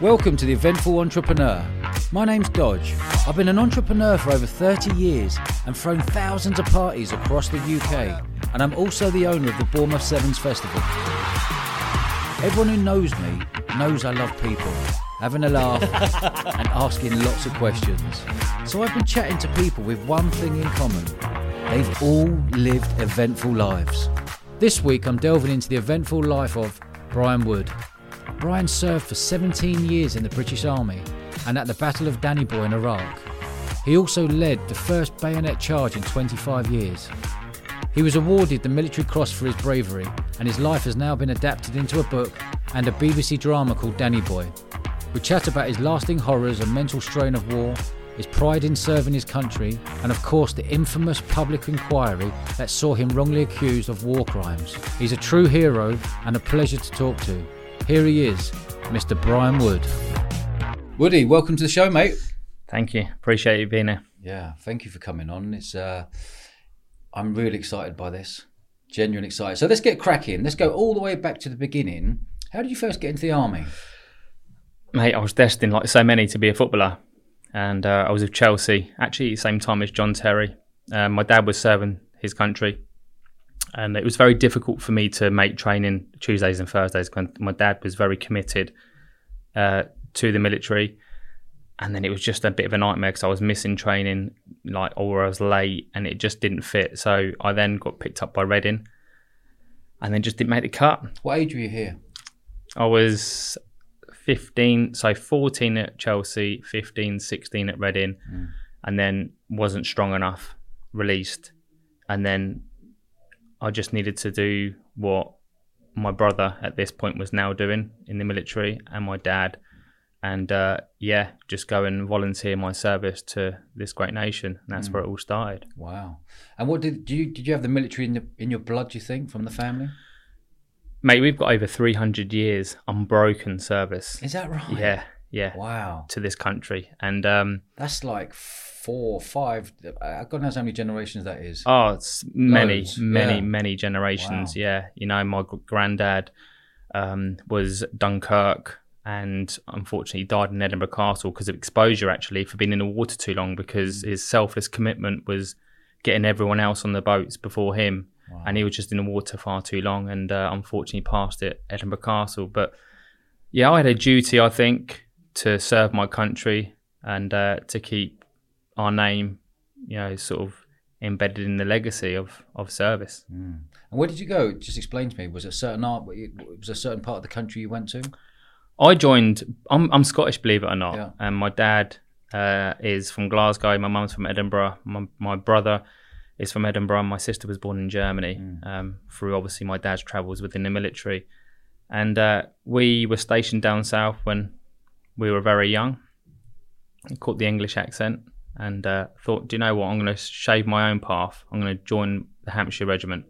Welcome to the Eventful Entrepreneur. My name's Dodge. I've been an entrepreneur for over 30 years and thrown thousands of parties across the UK, and I'm also the owner of the Bournemouth Sevens Festival. Everyone who knows me knows I love people, having a laugh and asking lots of questions. So I've been chatting to people with one thing in common they've all lived eventful lives. This week I'm delving into the eventful life of Brian Wood. Brian served for 17 years in the British Army and at the Battle of Danny Boy in Iraq. He also led the first bayonet charge in 25 years. He was awarded the Military Cross for his bravery, and his life has now been adapted into a book and a BBC drama called Danny Boy. We chat about his lasting horrors and mental strain of war, his pride in serving his country, and of course the infamous public inquiry that saw him wrongly accused of war crimes. He's a true hero and a pleasure to talk to. Here he is, Mr. Brian Wood. Woody, welcome to the show, mate. Thank you. Appreciate you being here. Yeah, thank you for coming on. It's uh, I'm really excited by this. Genuine excited. So let's get cracking. Let's go all the way back to the beginning. How did you first get into the army? Mate, I was destined, like so many, to be a footballer. And uh, I was with Chelsea, actually, at the same time as John Terry. Um, my dad was serving his country. And it was very difficult for me to make training Tuesdays and Thursdays when my dad was very committed uh, to the military. And then it was just a bit of a nightmare because I was missing training, like, or I was late and it just didn't fit. So I then got picked up by Reading and then just didn't make the cut. What age were you here? I was 15, so 14 at Chelsea, 15, 16 at Reading, Mm. and then wasn't strong enough, released. And then I just needed to do what my brother at this point was now doing in the military and my dad. And uh, yeah, just go and volunteer my service to this great nation. And that's Mm. where it all started. Wow. And what did do you did you have the military in the, in your blood? Do you think from the family? Mate, we've got over 300 years unbroken service. Is that right? Yeah, yeah, Wow. to this country. And um, That's like four, five. I God knows how many generations that is. Oh, it's many, Loads, many, yeah. many generations. Wow. Yeah, you know, my granddad um, was Dunkirk, and unfortunately died in Edinburgh Castle because of exposure. Actually, for being in the water too long, because Mm. his selfless commitment was getting everyone else on the boats before him, Wow. and he was just in the water far too long, and uh, unfortunately passed at Edinburgh Castle. But yeah, I had a duty, I think, to serve my country and uh, to keep our name, you know, sort of embedded in the legacy of of service. Mm. And where did you go? Just explain to me. Was it a certain art? Was a certain part of the country you went to? I joined. I'm I'm Scottish, believe it or not, Yeah. and my dad uh, is from Glasgow. My mum's from Edinburgh. My, my brother is from Edinburgh. My sister was born in Germany. Mm. Um, through obviously my dad's travels within the military, and uh, we were stationed down south when we were very young. I caught the English accent and uh, thought, do you know what? I'm going to shave my own path. I'm going to join the Hampshire Regiment,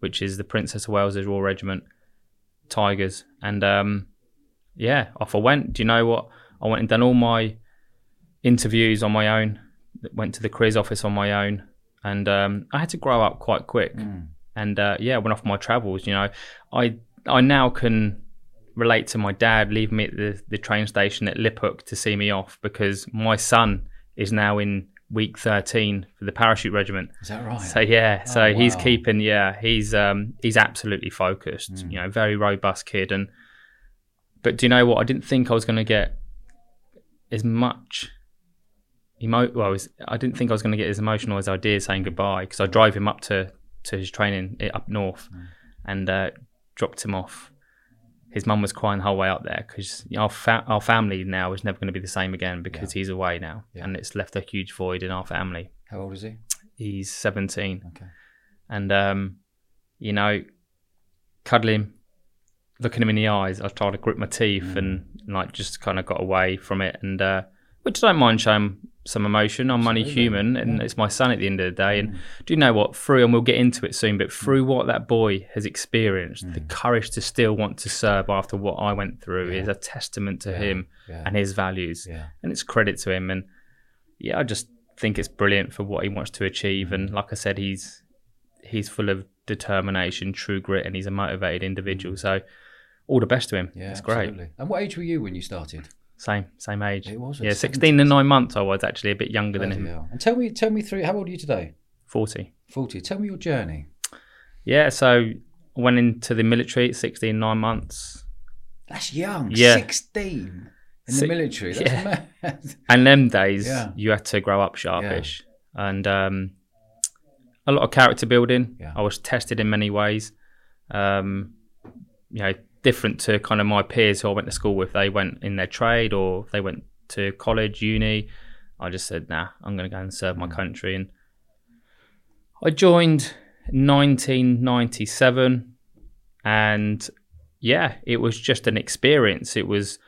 which is the Princess of Wales's Royal Regiment, Tigers. And um, yeah, off I went. Do you know what? I went and done all my interviews on my own. Went to the quiz office on my own, and um, I had to grow up quite quick. Mm. And uh, yeah, went off my travels. You know, I I now can relate to my dad leaving me at the, the train station at Liphook to see me off because my son is now in week 13 for the parachute regiment. Is that right? So yeah, so Oh, he's keeping yeah, he's um he's absolutely focused. Mm. You know, very robust kid and but do you know what? I didn't think I was going to get as much emo well, as- I didn't think I was going to get as emotional as I did saying goodbye because I drove him up to to his training up north Mm. and uh, dropped him off. His mum was crying the whole way up there because our fa- our family now is never going to be the same again because he's away now, Yeah. and it's left a huge void in our family. How old is he? He's seventeen Okay. and um, you know, cuddling him, looking him in the eyes. I tried to grip my teeth Mm. and like just kind of got away from it, and uh, which I don't mind showing some emotion. I'm only human, and Yeah. it's my son at the end of the day. And Mm. do you know what? Through, and we'll get into it soon, but through what that boy has experienced, the Mm. courage to still want to serve after what I went through Yeah. is a testament to Yeah. him and his values yeah. and it's credit to him. And yeah, I just think it's brilliant for what he wants to achieve. And like I said, he's he's full of determination, true grit, and he's a motivated individual. So all the best to him. Yeah. it's great. Absolutely. And what age were you when you started? Same, same age. It was Yeah, 16 and nine months. I was actually a bit younger than him. hell. And tell me, tell me through. How old are you today? 40. Forty. Tell me your journey. Yeah, so I went into the military at 16, nine months. That's young. Yeah. Sixteen in the military. That's yeah. mad. And them days, Yeah. you had to grow up sharpish. And um, a lot of character building. Yeah. I was tested in many ways. Um, you know, different to kind of my peers who I went to school with. They went in their trade or they went to college, uni. I just said, nah, I'm going to go and serve my country. And I joined 1997. And yeah, it was just an experience. It was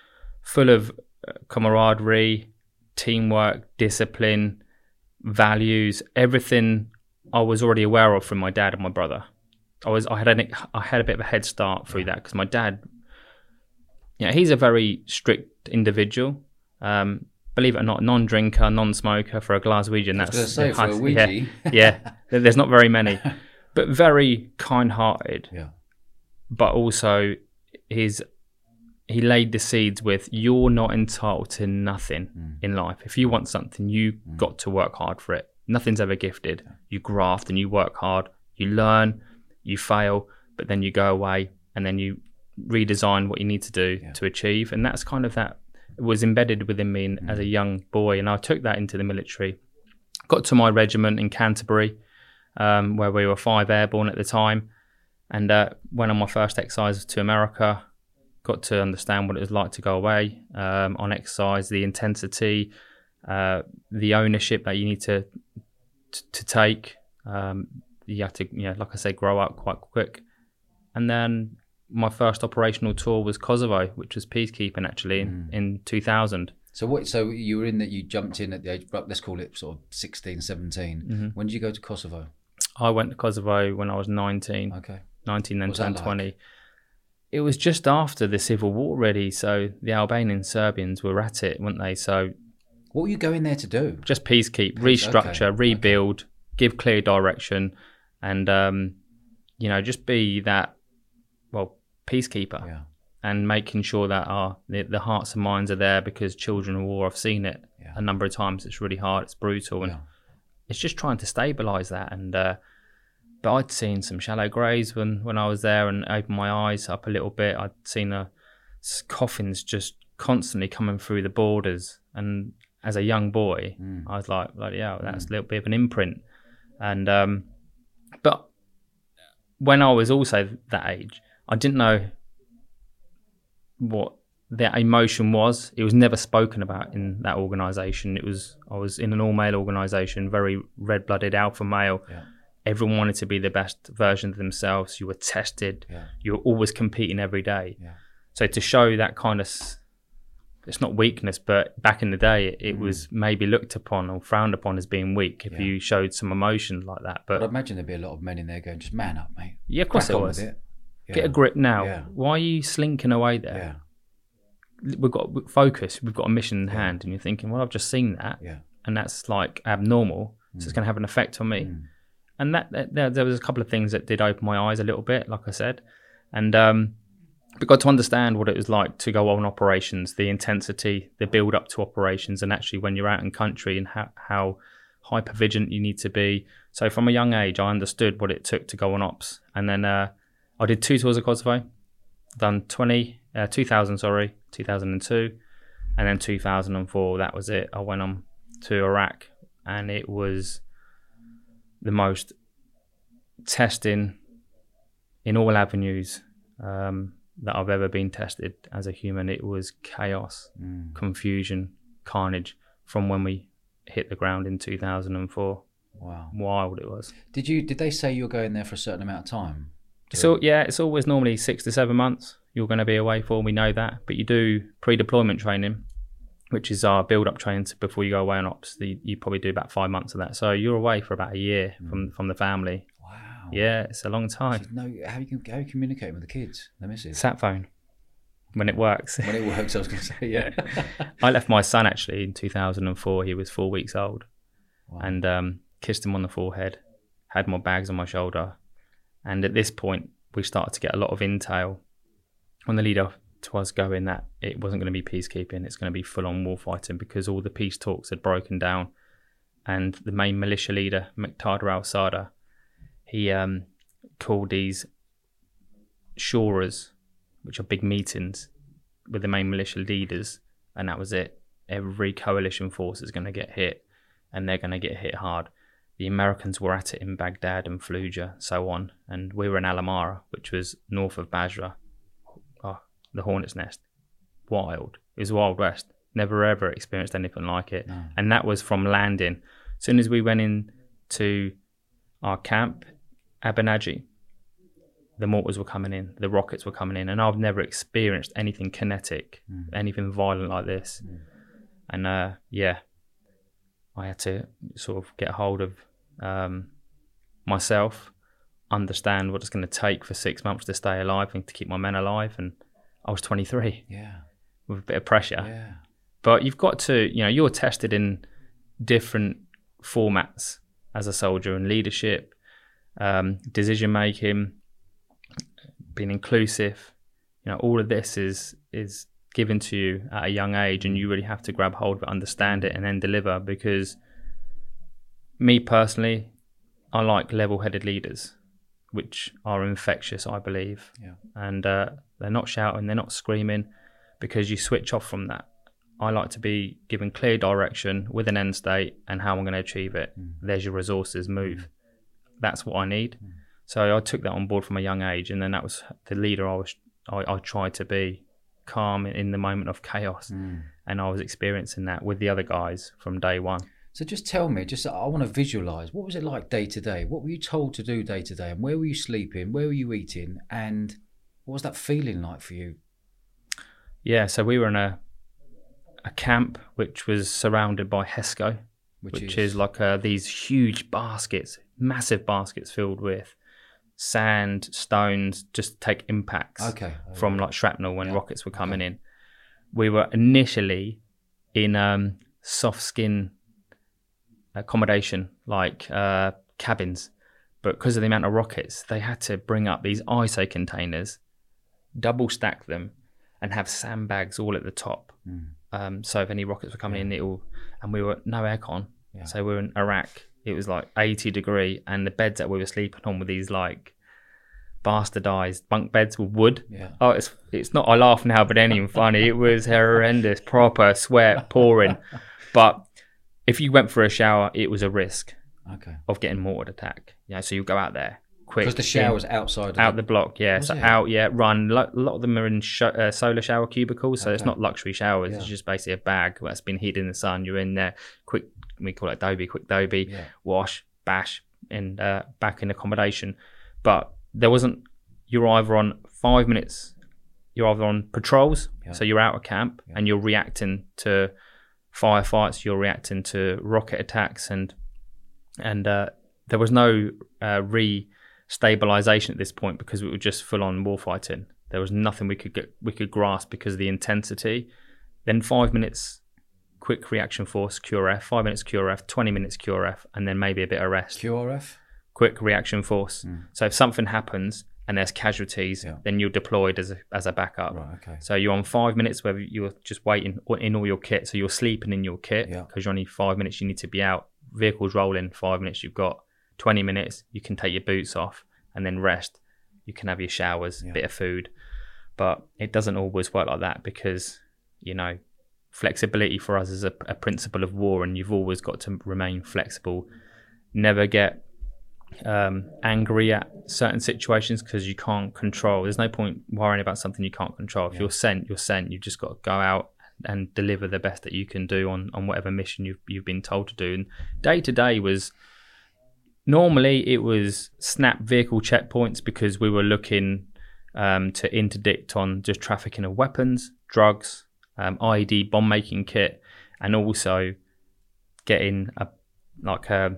full of uh, camaraderie, teamwork, discipline, values, everything I was already aware of from my dad and my brother. I was I had an I had a bit of a head start through that because my dad, yeah, he's a very strict individual. Um, believe it or not, non-drinker, non-smoker for a Glaswegian. That's say for a yeah, Ouija. yeah. there- There's not very many, but very kind-hearted yeah. but also his he laid the seeds with you're not entitled to nothing Mm. in life. If you want something, you got to work hard for it. Nothing's ever gifted. You graft and you work hard. You learn, you fail, but then you go away and then you redesign what you need to do Yeah. to achieve. And that's kind of that was embedded within me as Mm. a young boy. And I took that into the military. Got to my regiment in Canterbury, um, where we were five airborne at the time and uh, went on my first exercise to America. Got to understand what it was like to go away um, on exercise, the intensity, uh, the ownership that you need to to, to take. Um, you had to, you know, like I say, grow up quite quick. And then my first operational tour was Kosovo, which was peacekeeping actually in, in 2000. So what? So you were in that you jumped in at the age. Let's call it sort of 16, 17. Mm-hmm. When did you go to Kosovo? I went to Kosovo when I was 19. Okay. 19 then turned like? 20 it was just after the civil war really so the albanian serbians were at it weren't they so What were you going there to do? just peacekeep Peace, restructure okay, rebuild give clear direction and um, you know just be that well peacekeeper Yeah. and making sure that our the, the hearts and minds are there because children of war i've seen it Yeah. a number of times it's really hard it's brutal and Yeah. it's just trying to stabilize that and uh, but I'd seen some shallow graves when when I was there and opened my eyes up a little bit I'd seen s coffins just constantly coming through the borders and as a young boy Mm. I was like like yeah that's a little bit of an imprint and um when I was also that age I didn't know what that emotion was. It was never spoken about in that organisation. It was I was in an all male organisation, very red blooded alpha male. Yeah. Everyone wanted to be the best version of themselves. You were tested. Yeah. You were always competing every day. Yeah. So to show that kind of, it's not weakness, but back in the day, it, it was maybe looked upon or frowned upon as being weak if Mm. Yeah. you showed some emotion like that. But I'd imagine there'd be a lot of men in there going, "Just man up, mate. yeah, of course Crack there was. it." Yeah. Get a grip now. Yeah. Why are you slinking away there? Yeah. we've got focus, we've got a mission in hand, and you're thinking, well, I've just seen that, Yeah. and that's like abnormal, so it's going to have an effect on me. Mm. And that, that there, there was a couple of things that did open my eyes a little bit, like I said, and um, got to understand what it was like to go on operations, the intensity, the build up to operations, and actually when you're out in country and how how hyper vigilant you need to be. So from a young age, I understood what it took to go on ops, and then uh, I did two tours of Kosovo, done 20, uh, 2000, sorry, 2002, and then 2004. That was it. I went on to Iraq, and it was the most testing in all avenues um, that I've ever been tested as a human. It was chaos, Mm. confusion, carnage from when we hit the ground in 2004. Wow. Wild it was. Did you? Did they say you were going there for a certain amount of time? So yeah, it's always normally six to seven months you're going to be away for. We know that, but you do pre-deployment training, which is our build-up training to, before you go away on ops. The, you probably do about five months of that, so you're away for about a year from from the family. Yeah, it's a long time. No, how you can how you communicate with the kids, the missus? Sat phone when it works. When it works, I was going to say, yeah. I left my son actually in 2004. He was four weeks old, Wow. and um, kissed him on the forehead. Had my bags on my shoulder, and at this point we started to get a lot of intel on the lead up to us going that it wasn't going to be peacekeeping, it's going to be full on war fighting because all the peace talks had broken down. And the main militia leader, Muqtada al Sadr, he um, called these shuras, which are big meetings with the main militia leaders, and that was it. Every coalition force is going to get hit, and they're going to get hit hard. The Americans were at it in Baghdad and Fallujah, so on, and we were in Al Amara, which was north of Basra, oh, the Hornet's Nest. Wild. It was Wild West. Never ever experienced anything like it, No. and that was from landing. As soon as we went in to our camp, Abu Naji, the mortars were coming in, the rockets were coming in, and I've never experienced anything kinetic, anything violent like this. And uh, yeah, I had to sort of get hold of um, myself, understand what it's going to take for six months to stay alive and to keep my men alive. And I was 23 Yeah. with a bit of pressure. Yeah. But you've got to, you know, you're tested in different formats as a soldier and leadership, um, decision making, being inclusive. You know, all of this is is given to you at a young age, and you really have to grab hold of it, understand it, and then deliver. Because me personally, I like level-headed leaders, which are infectious, I believe, Yeah. and uh, they're not shouting, they're not screaming, because you switch off from that. I like to be given clear direction with an end state and how I'm going to achieve it. There's your resources, move. That's what I need. Mm. So I took that on board from a young age, and then that was the leader I was. I, I tried to be calm in the moment of chaos, mm. and I was experiencing that with the other guys from day one. So just tell me, just I want to visualize. What was it like day to day? What were you told to do day to day? And where were you sleeping? Where were you eating? And what was that feeling like for you? Yeah, so we were in a a camp which was surrounded by HESCO, Which, which, is, like uh, these huge baskets, massive baskets filled with sand, stones, just to take impacts okay from like shrapnel when Yeah, rockets were coming in. We were initially in um, soft skin accommodation, like uh, cabins, but because of the amount of rockets, they had to bring up these ISO containers, double stack them, and have sandbags all at the top. Mm. Um, so if any rockets were coming in, it will. And we were no aircon, Yeah. so we were in Iraq. It was like 80 degree, and the beds that we were sleeping on were these like bastardized bunk beds with wood. Yeah. Oh, it's it's not. I laugh now, but it ain't even funny. It was horrendous, proper sweat pouring. But if you went for a shower, it was a risk Okay. of getting mortared attack. Yeah, so you go out there quick Because the in- shower's outside. Of out the block. Yeah, Was so it? out. Yeah, run. A lot of them are in sh- uh, solar shower cubicles, so it's not luxury showers. It's just basically a bag that's been heated in the sun. You're in there, quick. We call it Dobie, quick Dobie Yeah. wash, bash, and uh, back in accommodation. But there wasn't. You're either on five minutes. You're either on patrols, Yeah. so you're out of camp, Yeah. and you're reacting to firefights. You're reacting to rocket attacks, and and uh, there was no uh, re-stabilization at this point because we were just full-on war fighting. There was nothing we could get we could grasp because of the intensity. Then five minutes quick reaction force QRF, five minutes QRF, twenty minutes QRF, and then maybe a bit of rest. QRF. Quick reaction force. Hmm. So if something happens and there's casualties, Yeah. then you're deployed as a as a backup. Right. Okay. So you're on five minutes where you're just waiting in all your kit. So you're sleeping in your kit Yeah. because you're only five minutes. You need to be out. Vehicles rolling. Five minutes. You've got twenty minutes. You can take your boots off and then rest. You can have your showers, Yeah. bit of food, but it doesn't always work like that because you know flexibility for us is a, a principle of war, and you've always got to remain flexible. Never get um, angry at certain situations because you can't control. There's no point worrying about something you can't control. If Yeah. you're sent, you're sent. You've just got to go out and deliver the best that you can do on, on whatever mission you've you've been told to do. And day to day was normally it was snap vehicle checkpoints because we were looking um, to interdict on just trafficking of weapons, drugs, um, IED bomb making kit, and also getting a like a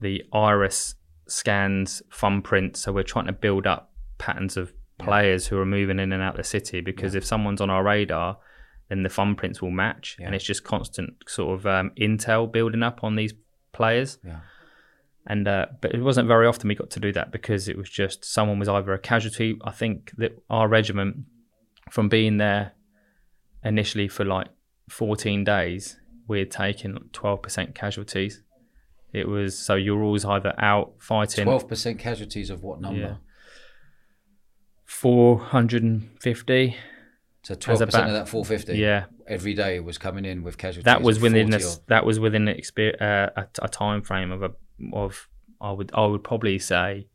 the iris scans thumbprint. So we're trying to build up patterns of players who are moving in and out the city because if someone's on our radar, then the thumbprints will match, Yeah. and it's just constant sort of um, intel building up on these players. Yeah. And uh, but it wasn't very often we got to do that because it was just someone was either a casualty. I think that our regiment from being there initially for like 14 days, we had taken 12% casualties. It was so you're always either out fighting Twelve percent casualties of what number? Yeah. 450. So twelve percent about- of that four fifty. Yeah, Every day was coming in with casualties. that was within a, that was within uh, a, a time frame of a of I would I would probably say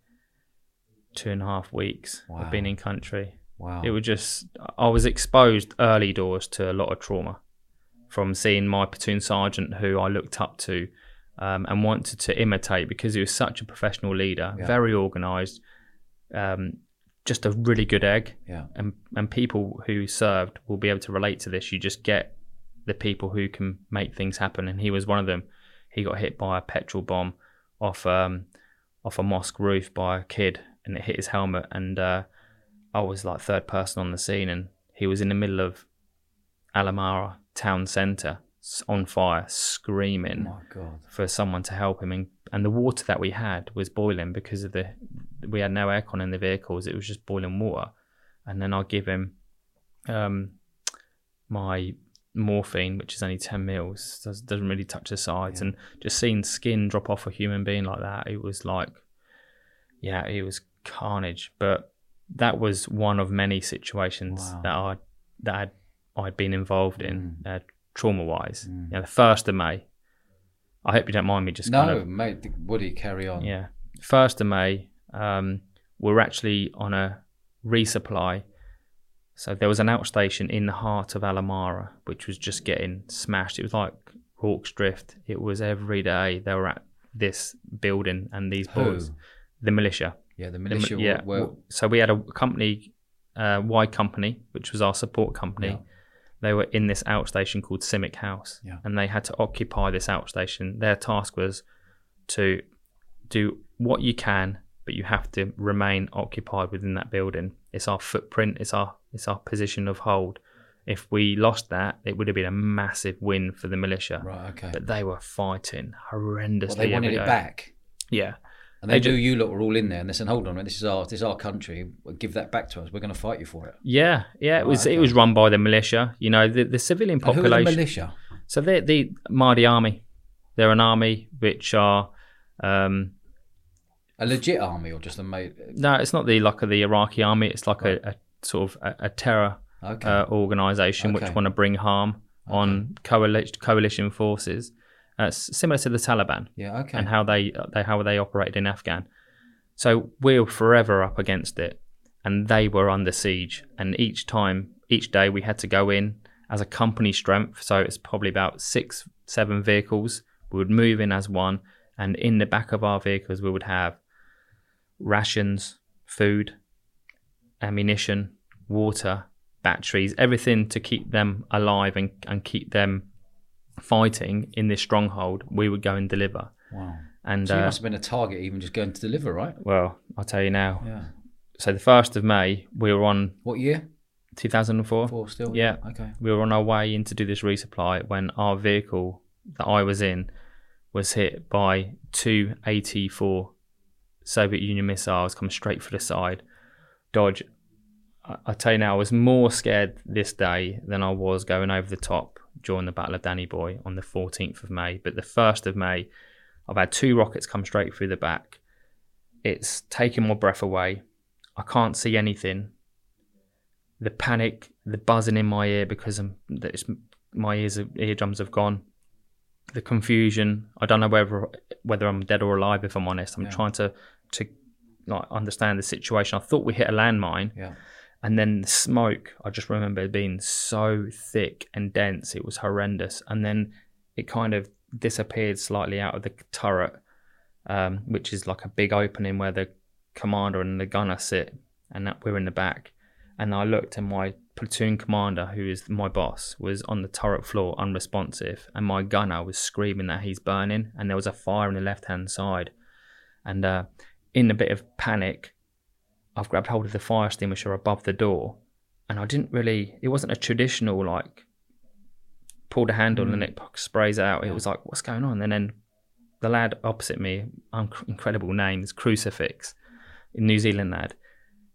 two and a half weeks Wow. of being in country. Wow. It was just I was exposed early doors to a lot of trauma from seeing my platoon sergeant who I looked up to um, and wanted to imitate because he was such a professional leader, Yeah. very organised, um, just a really good egg. yeah. And and people who served will be able to relate to this. You just get the people who can make things happen, and he was one of them. He got hit by a petrol bomb off um, off a mosque roof by a kid, and it hit his helmet. And uh, I was like third person on the scene, and he was in the middle of Al Amara town centre, on fire, Oh screaming god. for someone to help him and, and the water that we had was boiling because of the we had no aircon in the vehicles it was just boiling water and then i'll give him um my morphine which is only 10 mils does, doesn't really touch the sides Yeah. and just seeing skin drop off a human being like that it was like yeah it was carnage but that was one of many situations Wow. that i that I'd, i'd been involved in Mm. uh, trauma wise Mm. know, the first of may I hope you don't mind me just No, kind of mate. Woody, carry on. yeah. First of May, um, we're actually on a resupply. So there was an outstation in the heart of Al Amara, which was just getting smashed. It was like Rorke's Drift. It was every day they were at this building and these Who? boys, the militia. Yeah, the The mi- militia. yeah. Were, were, So we had a company, uh, Y Company, which was our support company. Yeah. They were in this outstation called CIMIC House, Yeah. and they had to occupy this outstation. Their task was to do what you can, but you have to remain occupied within that building. It's our footprint. It's our it's our position of hold. If we lost that, it would have been a massive win for the militia. right. Okay. But they were fighting horrendously. well, they wanted it day. back, Yeah, and they, They knew ju- you lot were all in there, and they said, "Hold on, man, this is our this is our country. Give that back to us. We're going to fight you for it." Yeah, yeah, it Right, was okay. it was run by the militia. You know, the, the civilian And who are the population. militia? so they're the Mahdi army. They're an army which are um, A legit army or just a mate? no, it's not the like of the Iraqi army. It's like a, a sort of a, a terror Okay. uh, organization which want to bring harm on coalition coalition forces, uh, similar to the Taliban. yeah. Okay. and how they they how they operated in Afghan. So we were forever up against it, and they were under siege. And each time, each day, we had to go in as a company strength. So it's probably about six, seven vehicles. We would move in as one, and in the back of our vehicles, we would have rations, food, ammunition, water, batteries, everything to keep them alive and, and keep them fighting in this stronghold. We would go and deliver. wow. And So you uh, must have been a target even just going to deliver, right? well, I'll tell you now. Yeah. So the first of May, we were on What year? 2004. Four still. Yeah. Okay. We were on our way in to do this resupply when our vehicle that I was in was hit by two 84 Soviet Union missiles coming straight for the side. Dodge. I, I tell you now, I was more scared this day than I was going over the top during the Battle of Danny Boy on the 14th of May. But the 1st of May, I've had two rockets come straight through the back. It's taken my breath away. I can't see anything. The panic, the buzzing in my ear because I'm, that it's, my ears, eardrums have gone. The confusion. I don't know whether whether I'm dead or alive. If I'm honest, I'm Yeah. trying to to like understand the situation. I thought we hit a landmine, Yeah. and then the smoke. I just remember being so thick and dense. It was horrendous, and then it kind of disappeared slightly out of the turret, um, which is like a big opening where the commander and the gunner sit, and that we're in the back. And I looked, and my platoon commander, who is my boss, was on the turret floor, unresponsive, and my gunner was screaming that he's burning, and there was a fire on the left hand side. And uh, in a bit of panic, I've grabbed hold of the fire extinguisher above the door, and I didn't really. It wasn't a traditional like pull the handle and it sprays out. It was like, what's going on? And then the lad opposite me, incredible name, is Crucifix, New Zealand lad.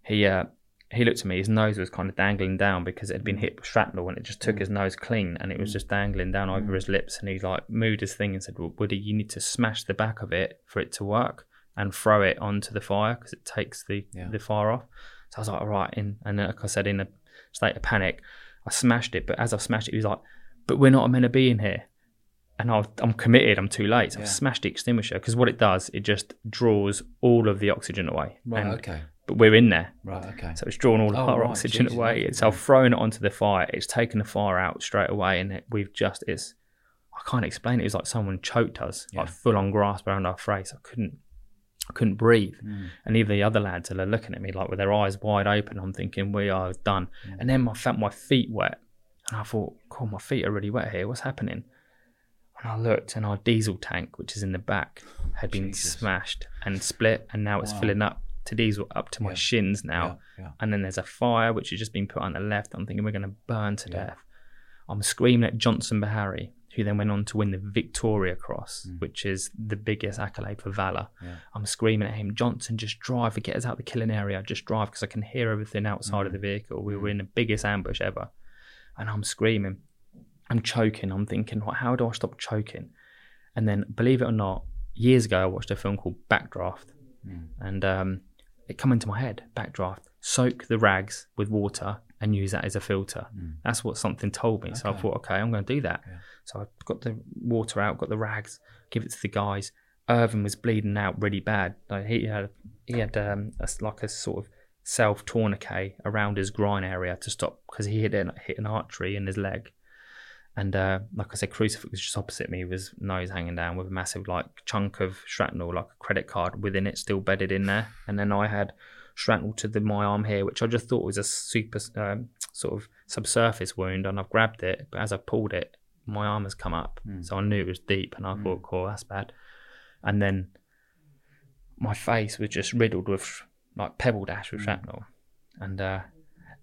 He uh, he looked at me. His nose was kind of dangling down because it had been hit with shrapnel, and it just took Mm. his nose clean, and it was just dangling down over his lips. And he like moved his thing and said, "Well, Woody, you need to smash the back of it for it to work, and throw it onto the fire because it takes the Yeah. the fire off." So I was like, "All right," in, and like I said, in a state of panic, I smashed it. But as I smashed it, he was like, "But we're not meant to be in here." And I was, I'm committed. I'm too late. So I Yeah. smashed the extinguisher because what it does, it just draws all of the oxygen away. Right. And- okay. But we're in there. Right. Okay. So it's drawn all Oh, our right, oxygen Jesus, away. It's I've right. thrown it onto the fire. It's taken the fire out straight away, and it, we've just it's. I can't explain it. It's like someone choked us, like full on grasp around our face. I couldn't, I couldn't breathe. Mm. And even the other lads are looking at me like with their eyes wide open. I'm thinking we are done. Mm. And then I felt my feet wet, and I thought, "God, my feet are really wet here. What's happening?" And I looked, and our diesel tank, which is in the back, had been Jesus. smashed and split, and now it's Wow. filling up to diesel up to my Yeah. shins now Yeah. Yeah. and then there's a fire which has just been put on the left. I'm thinking we're going to burn to death. I'm screaming at Johnson Beharry, who then went on to win the Victoria Cross, which is the biggest accolade for valour. Mm. Yeah. I'm screaming at him, Johnson, just drive, get us out of the killing area, just drive, because I can hear everything outside Mm. of the vehicle. We were in the biggest ambush ever, and I'm screaming, I'm choking. I'm thinking, "What? how do I stop choking? And then, believe it or not, years ago I watched a film called Backdraft, Mm. and um, it come into my head. Backdraft, soak the rags with water and use that as a filter. That's what something told me. So I Mm. Thought, okay, I'm going to do that. Yeah. So I got the water out, got the rags, give it to the guys. Irvin was bleeding out really bad. Like he had, he had um, a, like a sort of self tourniquet around his groin area to stop because he hit an, hit an artery in his leg. And uh, like I said, Crucifix was just opposite me, with his nose hanging down with a massive like chunk of shrapnel, like a credit card within it, still bedded in there. And then I had shrapnel to the my arm here, which I just thought was a super um, sort of subsurface wound, and I've grabbed it, but as I pulled it, my arm has come up, so I knew it was deep, and I thought, "Cool, that's bad." And then my face was just riddled with like pebble dash with shrapnel, and uh,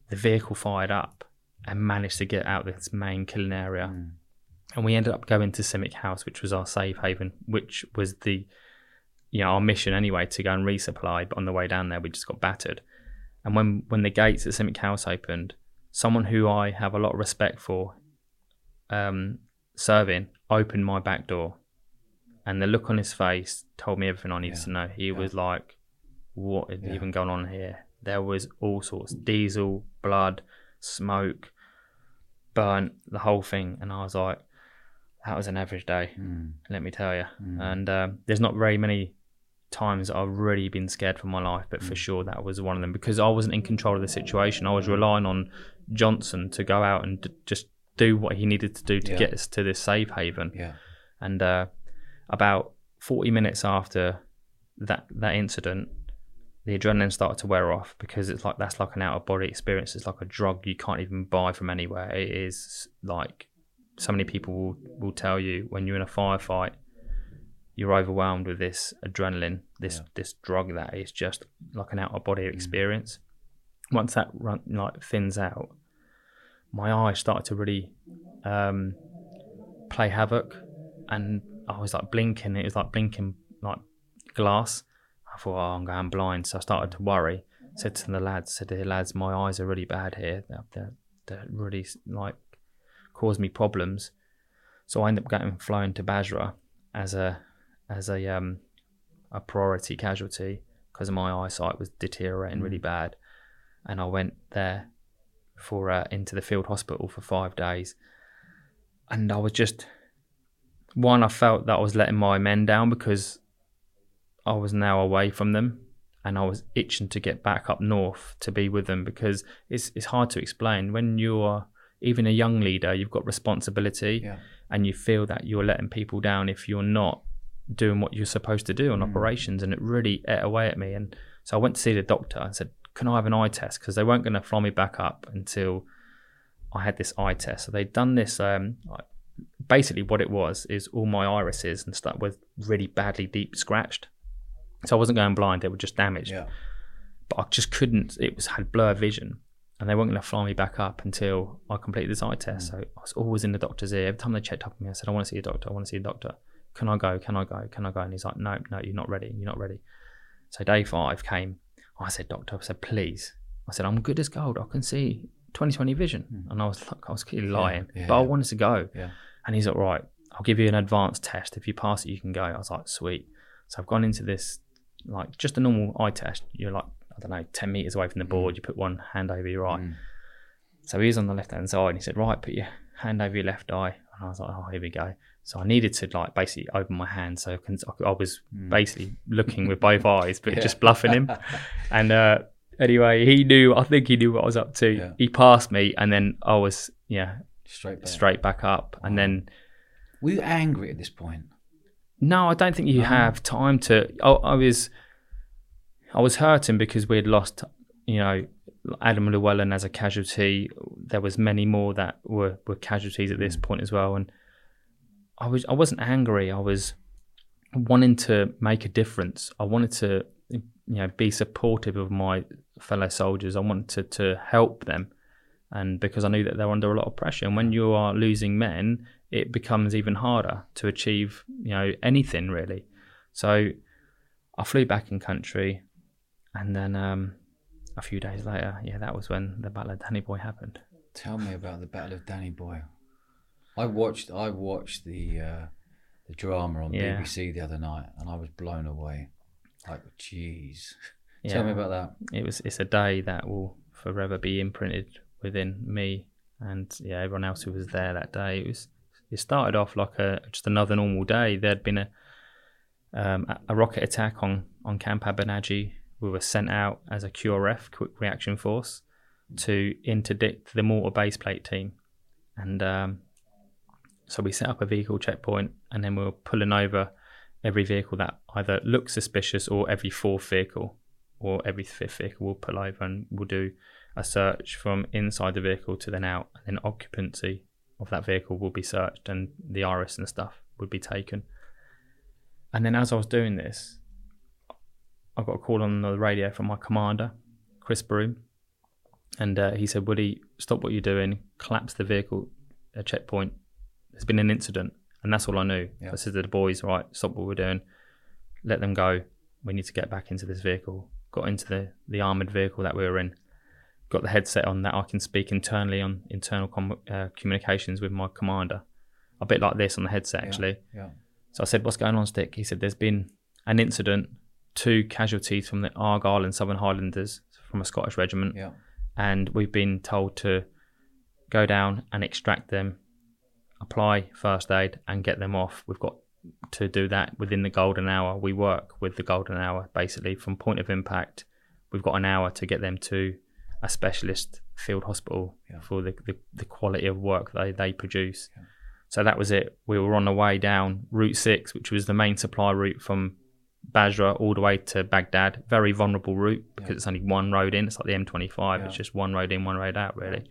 the vehicle fired up and managed to get out this main killing area. Mm. And we ended up going to CIMIC House, which was our safe haven, which was the you know our mission anyway to go and resupply. But on the way down there, we just got battered. And when when the gates at CIMIC House opened, someone who I have a lot of respect for, um, serving, opened my back door, and the look on his face told me everything I needed Yeah. to know. He was like, "What is Yeah. even going on here?" There was all sorts: diesel, blood, smoke, burnt, the whole thing. And I was like, "That was an average day." Mm. let me tell you. Mm. And um, there's not very many times I've really been scared for my life, but Mm. for sure that was one of them because I wasn't in control of the situation. I was relying on Johnson to go out and d- just do what he needed to do to Yeah. get us to this safe haven. Yeah. And uh, about 40 minutes after that that incident, the adrenaline started to wear off because it's like that's like an out of body experience. It's like a drug you can't even buy from anywhere. It is like so many people will, will tell you when you're in a firefight, you're overwhelmed with this adrenaline, this Yeah. this drug that is just like an out of body experience. Once that run like thins out, my eyes started to really um, play havoc, and I was like blinking. It was like blinking like glass. I thought, oh, I'm going blind. So I started to worry. Said to the lads, said, "Hey lads, my eyes are really bad here. They're, they're, they're really like cause me problems." So I ended up getting flown to Basra as a as a um a priority casualty because my eyesight was deteriorating really bad, and I went there for uh, into the field hospital for five days, and I was just one. I felt that I was letting my men down because I was now away from them, and I was itching to get back up north to be with them because it's it's hard to explain when you're even a young leader. You've got responsibility, Yeah. and you feel that you're letting people down if you're not doing what you're supposed to do on operations, and it really ate away at me. And so I went to see the doctor and said, "Can I have an eye test?" Because they weren't going to fly me back up until I had this eye test. So they'd done this. Um, basically, what it was is all my irises and stuff were really badly deep scratched. So I wasn't going blind; they were just damaged Yeah. but I just couldn't. It was had blurred vision, and they weren't going to fly me back up until I completed this eye test. So I was always in the doctor's ear. Every time they checked up on me, I said, "I want to see a doctor. I want to see a doctor. Can I go? Can I go? Can I go?" And he's like, "No, no, you're not ready. You're not ready." So day five came. I said, "Doctor," I said, "Please, I said, I'm good as gold. I can see 2020 vision. And I was like, I was clearly lying, Hmm. yeah, but I wanted to go. Yeah. And he's like, right, I'll give you an advanced test. If you pass it, you can go. I was like, sweet. So I've gone into this, like just a normal eye test. You're like, I don't know, 10 meters away from the board. You put one hand over your eye. Mm. So he's on the left hand side and he said, right, put your hand over your left eye. And I was like, oh, here we go. So I needed to like basically open my hand. So I, can, I was basically looking with both eyes, but Yeah. just bluffing him. And uh, anyway, he knew, I think he knew what I was up to. Yeah. He passed me and then I was, yeah, Straight back. straight back up. And then Were you angry at this point? No, I don't think you No. have time to. I, I was, I was hurting because we had lost, you know, Adam Llewellyn as a casualty. There was many more that were, were casualties at Mm. this point as well, and I was I wasn't angry. I was wanting to make a difference. I wanted to, you know, be supportive of my fellow soldiers. I wanted to, to help them, and because I knew that they were under a lot of pressure. And when you are losing men, it becomes even harder to achieve, you know, anything really. So I flew back in country, and then um, a few days later, yeah, that was when the Battle of Danny Boy happened. Tell me about the Battle of Danny Boy. I watched I watched the uh, the drama on Yeah. BBC the other night, and I was blown away. Like, jeez. Tell me about that. it was it's a day that will forever be imprinted within me and yeah everyone else who was there that day it was it started off like a just another normal day there'd been a um, a- a rocket attack on on Camp Abu Naji we were sent out as a QRF quick reaction force to interdict the mortar base plate team and um, so we set up a vehicle checkpoint and then we were pulling over every vehicle that either looks suspicious or every fourth vehicle or every fifth vehicle we'll pull over and we'll do a search from inside the vehicle to then out. And then occupancy of that vehicle will be searched and the iris and stuff would be taken. And then as i was doing this i got a call on the radio from my commander chris broom and uh, he said woody stop what you're doing. Collapse the vehicle uh, checkpoint there's been an incident and that's all i knew Yeah. i said to the boys right stop what we're doing let them go we need to get back into this vehicle got into the the armored vehicle that we were in got the headset on that i can speak internally on internal com- uh, communications with my commander a bit like this on the headset actually Yeah. so I said, "What's going on, Stick?" He said, "There's been an incident, two casualties from the Argyll and Sutherland Highlanders from a Scottish regiment, Yeah. and we've been told to go down and extract them, apply first aid, and get them off. We've got to do that within the golden hour. We work with the golden hour basically from point of impact. We've got an hour to get them to a specialist field hospital Yeah. for the, the, the quality of work they, they produce. So that was it. We were on the way down Route 6, which was the main supply route from Basra all the way to Baghdad. Very vulnerable route because Yeah. it's only one road in. It's like the M25. Yeah. It's just one road in, one road out, really.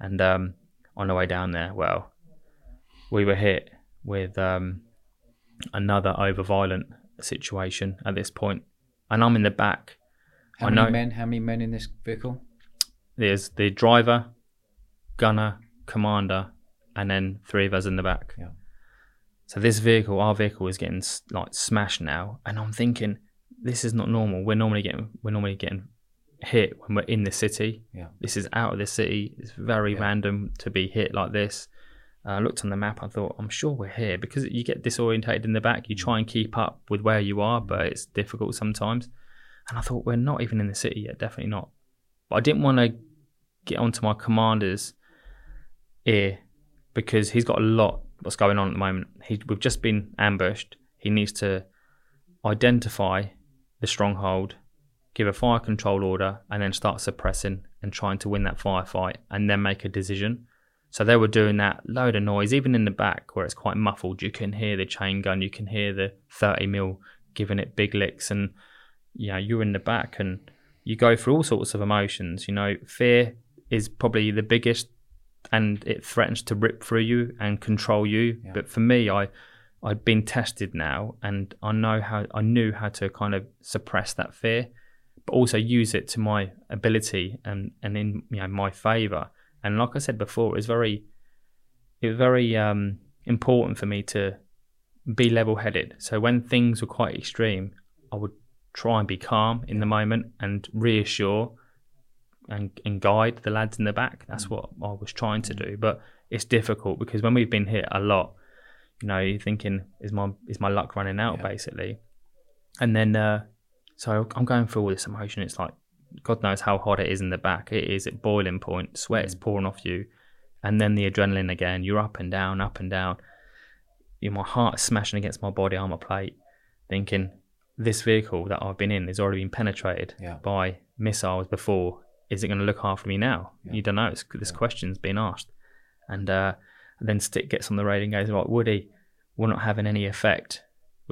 And um, on the way down there, well, we were hit with um, another over violent situation at this point. And I'm in the back. How I many know. men? How many men in this vehicle? There's the driver, gunner, commander, and then three of us in the back. Yeah. So this vehicle, our vehicle, is getting like smashed now, and I'm thinking this is not normal. We're normally getting we're normally getting hit when we're in the city. Yeah. This is out of the city. It's very Yeah. random to be hit like this. I looked on the map. I thought I'm sure we're here because you get disorientated in the back. You try and keep up with where you are, mm. but it's difficult sometimes. And I thought we're not even in the city yet. Definitely not. But I didn't want to get onto my commander's ear because he's got a lot what's going on at the moment. He, we've just been ambushed. He needs to identify the stronghold, give a fire control order, and then start suppressing and trying to win that firefight, and then make a decision. So they were doing that load of noise, even in the back where it's quite muffled. You can hear the chain gun, you can hear the 30 mil giving it big licks, and you know you're in the back and you go through all sorts of emotions. You know, fear is probably the biggest, and it threatens to rip through you and control you. Yeah. But for me, I I'd been tested now, and I know how I knew how to kind of suppress that fear, but also use it to my ability and and in you know my favor. And like I said before, it was very it was very um, important for me to be level headed. So when things were quite extreme, I would try and be calm in the moment and reassure and, and guide the lads in the back. That's what I was trying to do. But it's difficult because when we've been hit a lot, you know, you're thinking, is my is my luck running out Yeah. basically? And then uh, so I'm going through all this emotion. It's like God knows how hot it is in the back. It is at boiling point. Sweat's pouring off you, and then the adrenaline again. You're up and down, up and down. You know, my heart is smashing against my body armor plate, thinking this vehicle that I've been in has already been penetrated Yeah. by missiles before. Is it going to look after me now? Yeah. You don't know. It's, this Yeah. question's been asked, and, uh, and then Stick gets on the radio and goes, "Right, Woody, we're not having any effect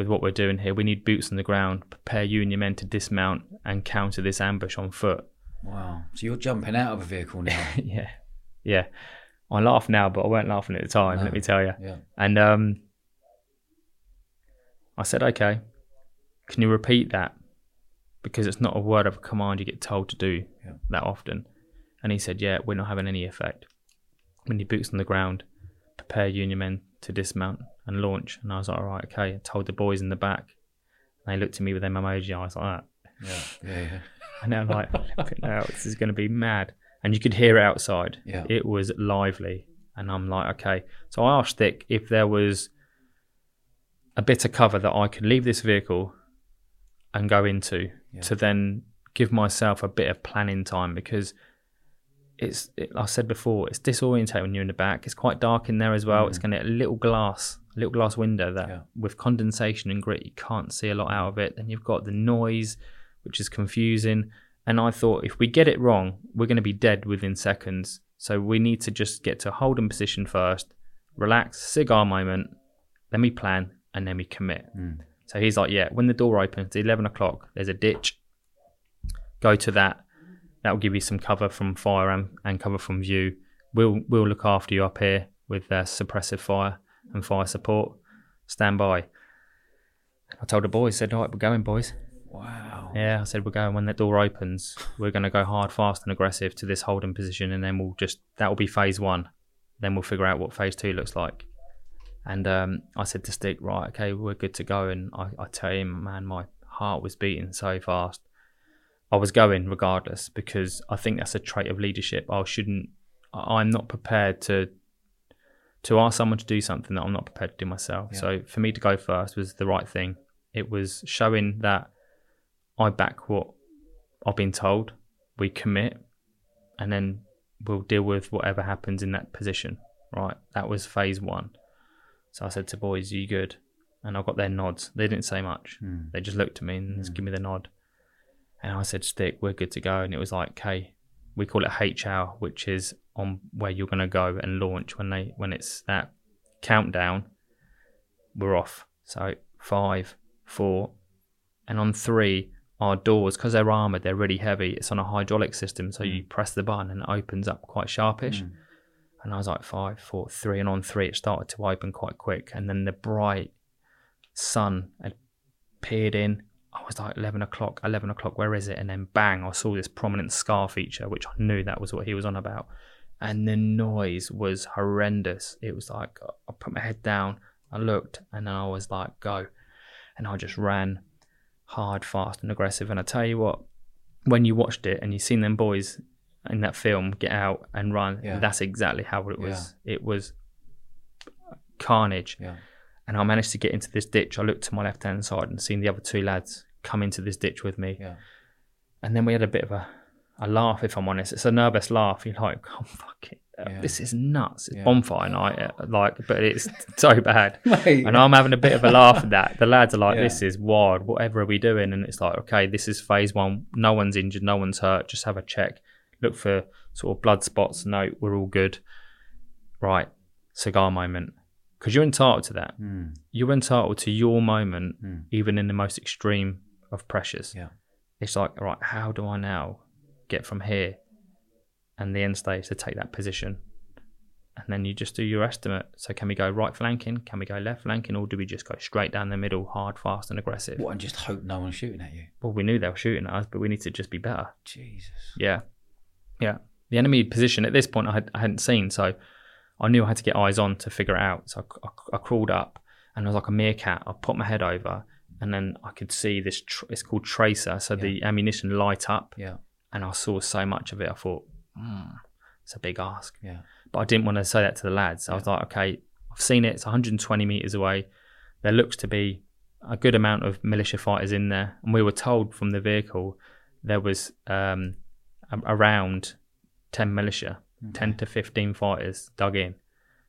with what we're doing here. We need boots on the ground. Prepare you and your men to dismount and counter this ambush on foot." Wow. So you're jumping out of a vehicle now. yeah, yeah. I laugh now, but I weren't laughing at the time. No. Let me tell you. yeah. And um, I said, "Okay, can you repeat that? Because it's not a word of command you get told to do Yeah. that often." And he said, "Yeah, we're not having any effect. When your boots on the ground, prepare you and your men to dismount and launch." And I was like, "All right, okay." I told the boys in the back. And they looked at me with them emoji eyes like that. Yeah. Yeah. Yeah. And I'm like, "Flipping hell, this is going to be mad. And you could hear it outside. Yeah. It was lively. And I'm like, okay. So I asked Dick if there was a bit of cover that I could leave this vehicle and go into Yeah. to then give myself a bit of planning time because it's, it, I said before, it's disorientating when you're in the back. It's quite dark in there as well. It's mm. going to get a little glass, little glass window that. Yeah. with condensation and grit, you can't see a lot out of it. Then you've got the noise, which is confusing. And I thought if we get it wrong, we're going to be dead within seconds. So we need to just get to holding position first, relax, cigar moment, then we plan, and then we commit. Mm. So he's like, yeah, when the door opens, 11 o'clock, there's a ditch. Go to that. That will give you some cover from fire and, and cover from view. We'll, we'll look after you up here with uh, suppressive fire and fire support. Stand by. I told the boys, said, all right, we're going, boys. Wow. Yeah, I said we're going when that door opens. We're going to go hard, fast, and aggressive to this holding position, and then we'll just that will be phase one. Then we'll figure out what phase two looks like. And um, I said to Stick, right, okay, we're good to go. And I, I tell him, man, my heart was beating so fast. I was going regardless because I think that's a trait of leadership. I shouldn't. I'm not prepared to to ask someone to do something that I'm not prepared to do myself. Yeah. So for me to go first was the right thing. It was showing that I back what I've been told. We commit, and then we'll deal with whatever happens in that position. Right, that was phase one. So I said to boys, "You good?" And I got their nods. They didn't say much. Mm. They just looked at me and just Mm. give me the nod. And I said, "Stick, we're good to go." And it was like, "Okay, we call it H hour, which is on where you're gonna go and launch when they when it's that countdown. We're off. So five, four, and on three, our doors because they're armored, they're really heavy. It's on a hydraulic system, so you press the button and it opens up quite sharpish. Mm. And I was like five, four, three, and on three it started to open quite quick. And then the bright sun had peered in. I was like eleven o'clock, eleven o'clock. Where is it? And then bang, I saw this prominent scar feature, which I knew that was what he was on about. And the noise was horrendous. It was like I put my head down, I looked, and then I was like, go. And I just ran hard, fast, and aggressive. And I tell you what, when you watched it and you've seen them boys in that film get out and run, Yeah. that's exactly how it was. It was carnage. Yeah. And I managed to get into this ditch. I looked to my left hand side and seen the other two lads come into this ditch with me. Yeah. And then we had a bit of a, a laugh, if I'm honest. It's a nervous laugh. You're like, oh, fuck it. Yeah. This is nuts. It's Yeah. bonfire night. uh, Like, but it's so bad. Mate. And I'm having a bit of a laugh at that. The lads are like, this is wild. Whatever are we doing? And it's like, okay, this is phase one. No one's injured. No one's hurt. Just have a check. Look for sort of blood spots. No, we're all good. Right. Cigar moment. Because you're entitled to that. Mm. You're entitled to your moment, Mm. even in the most extreme of pressures. Yeah. It's like, right, how do I now get from here and the end stage to take that position? And then you just do your estimate. So can we go right flanking? Can we go left flanking? Or do we just go straight down the middle, hard, fast, and aggressive? What, and just hope no one's shooting at you? Well, we knew they were shooting at us, but we need to just be better. Jesus. Yeah. Yeah. The enemy position at this point I, had, I hadn't seen, so I knew I had to get eyes on to figure it out. So I, I, I crawled up and I was like a meerkat. I put my head over and then I could see this, tr- it's called tracer. So the ammunition light up Yeah. and I saw so much of it. I thought, hmm, it's a big ask. Yeah. But I didn't want to say that to the lads. I was like, okay, I've seen it. It's 120 meters away. There looks to be a good amount of militia fighters in there, and we were told from the vehicle there was um, around 10 militia, Mm-hmm. 10 to 15 fighters dug in.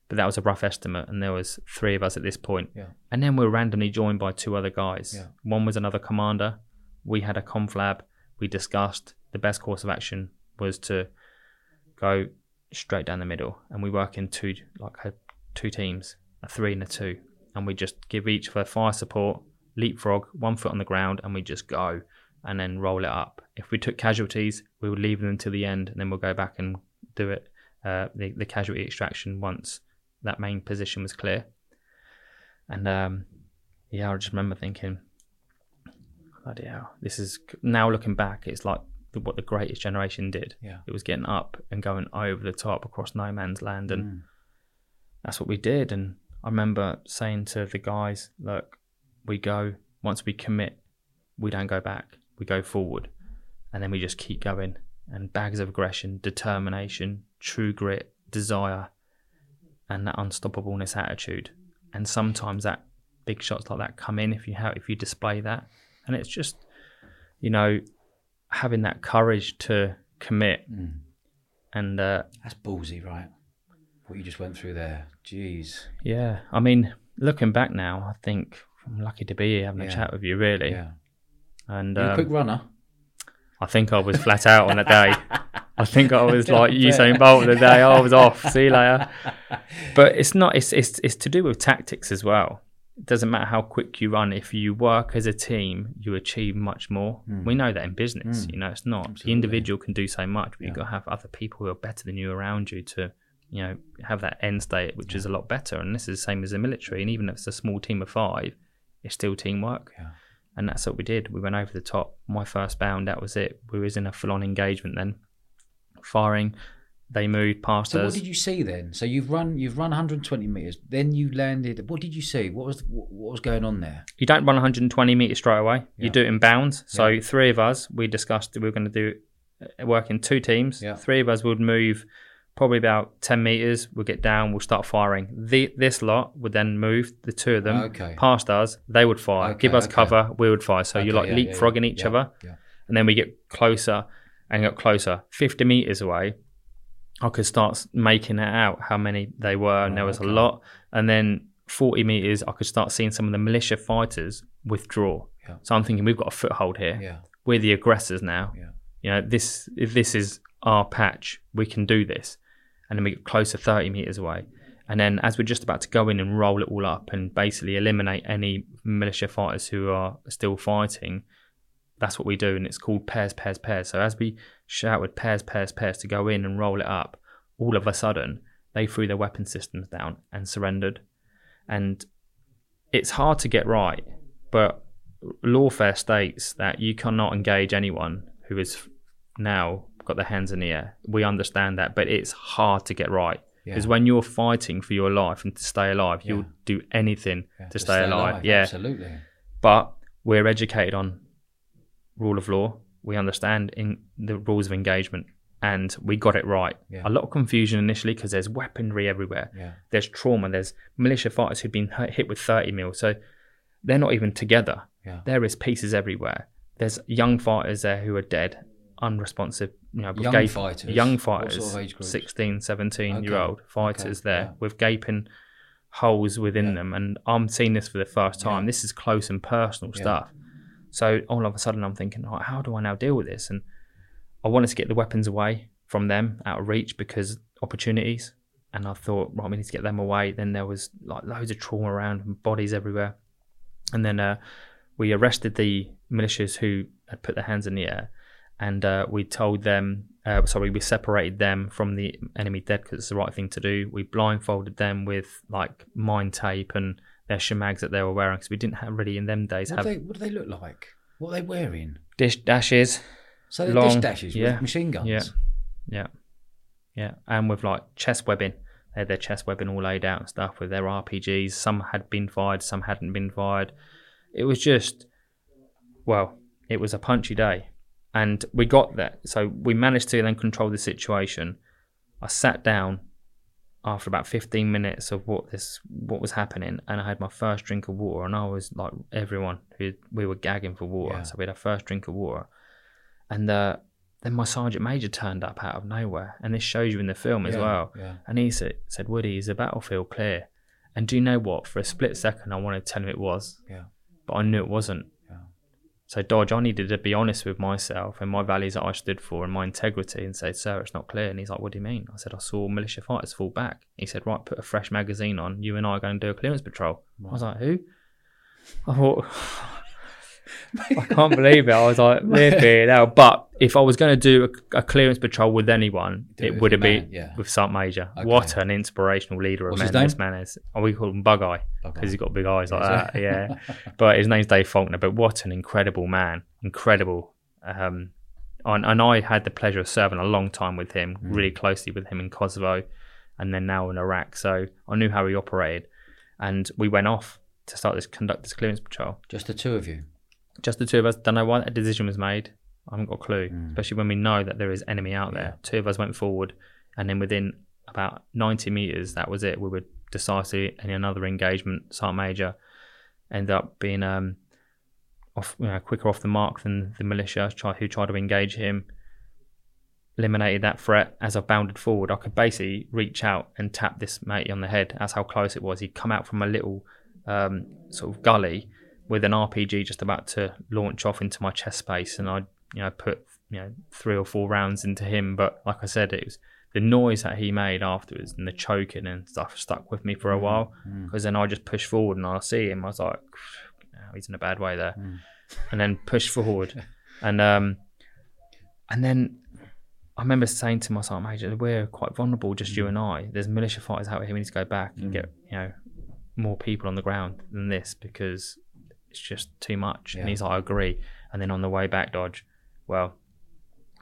But that was a rough estimate, and there was three of us at this point. Yeah. And then we were randomly joined by two other guys. Yeah. One was another commander. We had a conflab. We discussed the best course of action was to go straight down the middle, and we work in two like a, two teams, a three and a two, and we just give each for fire support, leapfrog, one foot on the ground, and we just go and then roll it up. If we took casualties, we would leave them until the end, and then we'll go back and do it uh, the the casualty extraction once that main position was clear. And um, yeah, I just remember thinking, bloody hell, this is now looking back, it's like the, what the greatest generation did. Yeah. It was getting up and going over the top across no man's land, and Mm. that's what we did. And I remember saying to the guys, look, we go once we commit, we don't go back, we go forward, and then we just keep going. And bags of aggression, determination, true grit, desire, and that unstoppableness attitude. And sometimes that big shots like that come in if you have if you display that, and it's just, you know, having that courage to commit Mm. and uh, That's ballsy, right? What you just went through there. Jeez. Yeah, I mean, looking back now, I think I'm lucky to be here having Yeah. a chat with you, really. Yeah. And You're a um, quick runner. I think I was flat out on that day. I think I was like. Usain Bolt the day I was off. See you later. But it's not. It's it's it's to do with tactics as well. It doesn't matter how quick you run. If you work as a team, you achieve much more. Mm. We know that in business. Mm. You know, it's not Absolutely. the individual can do so much, but Yeah. you've got to have other people who are better than you around you to, you know, have that end state, which is a lot better. And this is the same as the military. And even if it's a small team of five, it's still teamwork Yeah. And that's what we did. We went over the top. My first bound, that was it. We was in a full on engagement then, firing. They moved past us. So what did you see then? So you've run you've run 120 meters. Then you landed. What did you see? What was what was going on there? You don't run 120 meters straight away. Yeah. You do it in bounds. So three of us, we discussed that we were going to do uh, work in two teams. Yeah. Three of us would move probably about 10 meters. We'll get down. We'll start firing. The, this lot would then move. The two of them Okay. past us. They would fire. Okay, Give us okay. cover. We would fire. So you're like yeah, leapfrogging yeah, each yeah, other. Yeah. and then we get closer and got closer 50 meters away i could start making it out how many they were and there Oh, was okay. a lot and then 40 meters i could start seeing some of the militia fighters withdraw so i'm thinking we've got a foothold here Yeah. we're the aggressors now Yeah. you know this if this is our patch we can do this and then we get closer 30 meters away. And then as we're just about to go in and roll it all up and basically eliminate any militia fighters who are still fighting that's what we do and it's called pairs pairs pairs. So as we shouted pairs pairs pairs to go in and roll it up all of a sudden they threw their weapon systems down and surrendered. And it's hard to get right but lawfare states that you cannot engage anyone who is now got their hands in the air we understand that but it's hard to get right Yeah. because when you're fighting for your life and to stay alive you'll do anything Yeah. to, stay, alive. yeah Absolutely. but we're educated on rule of law. We understand in the rules of engagement, and we got it right. Yeah. A lot of confusion initially because there's weaponry everywhere. Yeah. There's trauma. There's militia fighters who've been hit hit with 30 mil, so they're not even together. Yeah. There is pieces everywhere. There's young fighters there who are dead, unresponsive. You know, Young gap- fighters? young fighters, sort of age 16, 17 okay. year old fighters Okay. there Yeah. with gaping holes within Yeah. them. And I'm seeing this for the first time. Yeah. This is close and personal stuff. So all of a sudden, I'm thinking, "Right, how do I now deal with this? And I wanted to get the weapons away from them, out of reach, because opportunities. And I thought, right, we need to get them away. Then there was like loads of trauma around and bodies everywhere. And then uh, we arrested the militias who had put their hands in the air, and uh, we told them, uh, sorry, we separated them from the enemy dead because it's the right thing to do. We blindfolded them with like mine tape and their shemags that they were wearing because we didn't have really in them days What have do, they, what do they look like? What are they wearing? dish dashes. So they're Long- dish dashes yeah, with machine guns. yeah. Yeah, yeah, and with like chest webbing. They had their chest webbing all laid out and stuff with their RPGs. Some had been fired, some hadn't been fired. It was just, well, it was a punchy day. And we got that. So we managed to then control the situation. I sat down after about 15 minutes of what this what was happening and I had my first drink of water and I was like everyone who we were gagging for water Yeah. so we had our first drink of water and uh, then my sergeant major turned up out of nowhere and this shows you in the film as Yeah, well yeah. and he said, said Woody is the battlefield clear and do you know what for a split second I wanted to tell him it was Yeah. but I knew it wasn't. So Dodge, I needed to be honest with myself and my values that I stood for and my integrity and say, sir, it's not clear. And he's like, what do you mean? I said, I saw militia fighters fall back. He said, right, put a fresh magazine on. You and I are going to do a clearance patrol. I was like, who? I thought, I can't believe it. I was like, flipping hell. But if I was going to do a, a clearance patrol with anyone, Do it it would have been yeah. with Sergeant Major. Okay. What an inspirational leader of What's men this man is. Oh, we call him Bug Eye because he's got big eyes like that. Yeah but his name's Dave Faulkner. But what an incredible man, incredible. Um, and, and I had the pleasure of serving a long time with him, Mm. really closely with him in Kosovo, and then now in Iraq. So I knew how he operated, and we went off to start this conduct this clearance patrol. Just the two of you. Just the two of us. Don't know why that decision was made. I haven't got a clue. Mm. Especially when we know that there is enemy out there. Two of us went forward, and then within about ninety meters, that was it. We were decisive in another engagement. Sergeant Major ended up being um, off, you know, quicker off the mark than the militia try, who tried to engage him. Eliminated that threat as I bounded forward. I could basically reach out and tap this mate on the head. That's how close it was. He'd come out from a little um, sort of gully with an RPG just about to launch off into my chest space, and I, you know, put you know three or four rounds into him. But like I said, it was the noise that he made afterwards and the choking and stuff stuck with me for a mm, while. Mm. Because then I just pushed forward and I see him. I was like, "Oh, he's in a bad way there, mm. and then pushed forward, and um, and then I remember saying to my sergeant major, "We're quite vulnerable, just you and I. There's militia fighters out here. We need to go back and get you know more people on the ground than this because it's just too much." Yeah. And he's like, "I agree." And then on the way back, Dodge, well,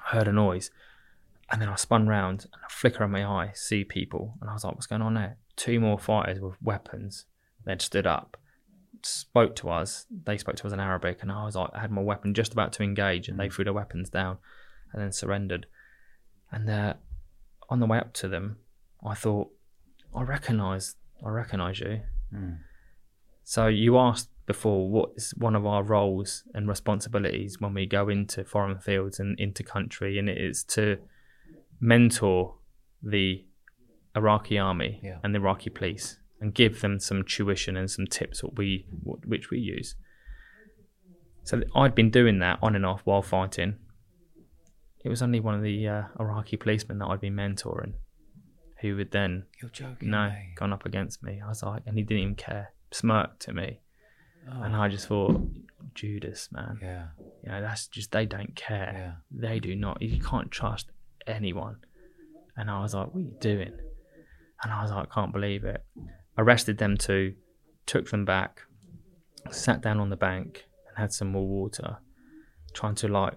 I heard a noise, and then I spun round and a flicker of my eye, see people, and I was like, "What's going on there?" Two more fighters with weapons. They'd stood up, spoke to us. They spoke to us in Arabic, and I was like, I had my weapon just about to engage, and they threw their weapons down, and then surrendered. And uh, on the way up to them, I thought, I recognise, I recognise you. Mm. So you asked before what is one of our roles and responsibilities when we go into foreign fields and into country, and it is to mentor the Iraqi army Yeah. and the Iraqi police and give them some tuition and some tips what we what, which we use. So I'd been doing that on and off while fighting. It was only one of the uh, Iraqi policemen that I'd been mentoring, who would then You're joking. no mate. gone up against me. I was like, and he didn't even care, smirked at me, Oh, and I just thought, Judas, man, yeah, you know that's just they don't care. yeah. They do not. You can't trust anyone. And I was like, what are you doing? And I was like, can't believe it. Arrested them two, took them back, sat down on the bank and had some more water, trying to like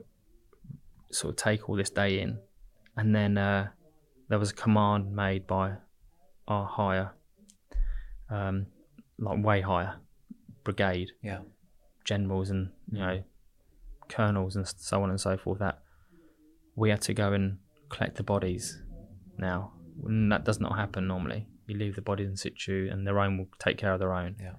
sort of take all this day in. And then uh, there was a command made by our higher, um, like way higher brigade Yeah. generals and you know colonels and so on and so forth that we had to go and collect the bodies now and that does not happen normally you leave the bodies in situ and their own will take care of their own Yeah.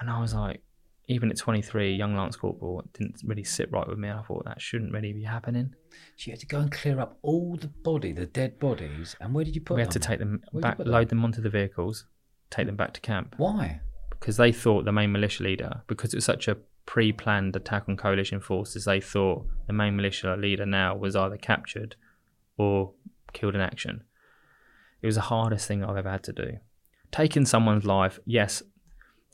and i was like even at 23 young lance corporal it didn't really sit right with me i thought that shouldn't really be happening So you had to go and clear up all the body, the dead bodies, and where did you put them? we them? had to take them Where'd back load them onto the vehicles take them back to camp Why? Because they thought the main militia leader, because it was such a pre-planned attack on coalition forces, they thought the main militia leader now was either captured or killed in action. It was the hardest thing I've ever had to do. Taking someone's life, yes,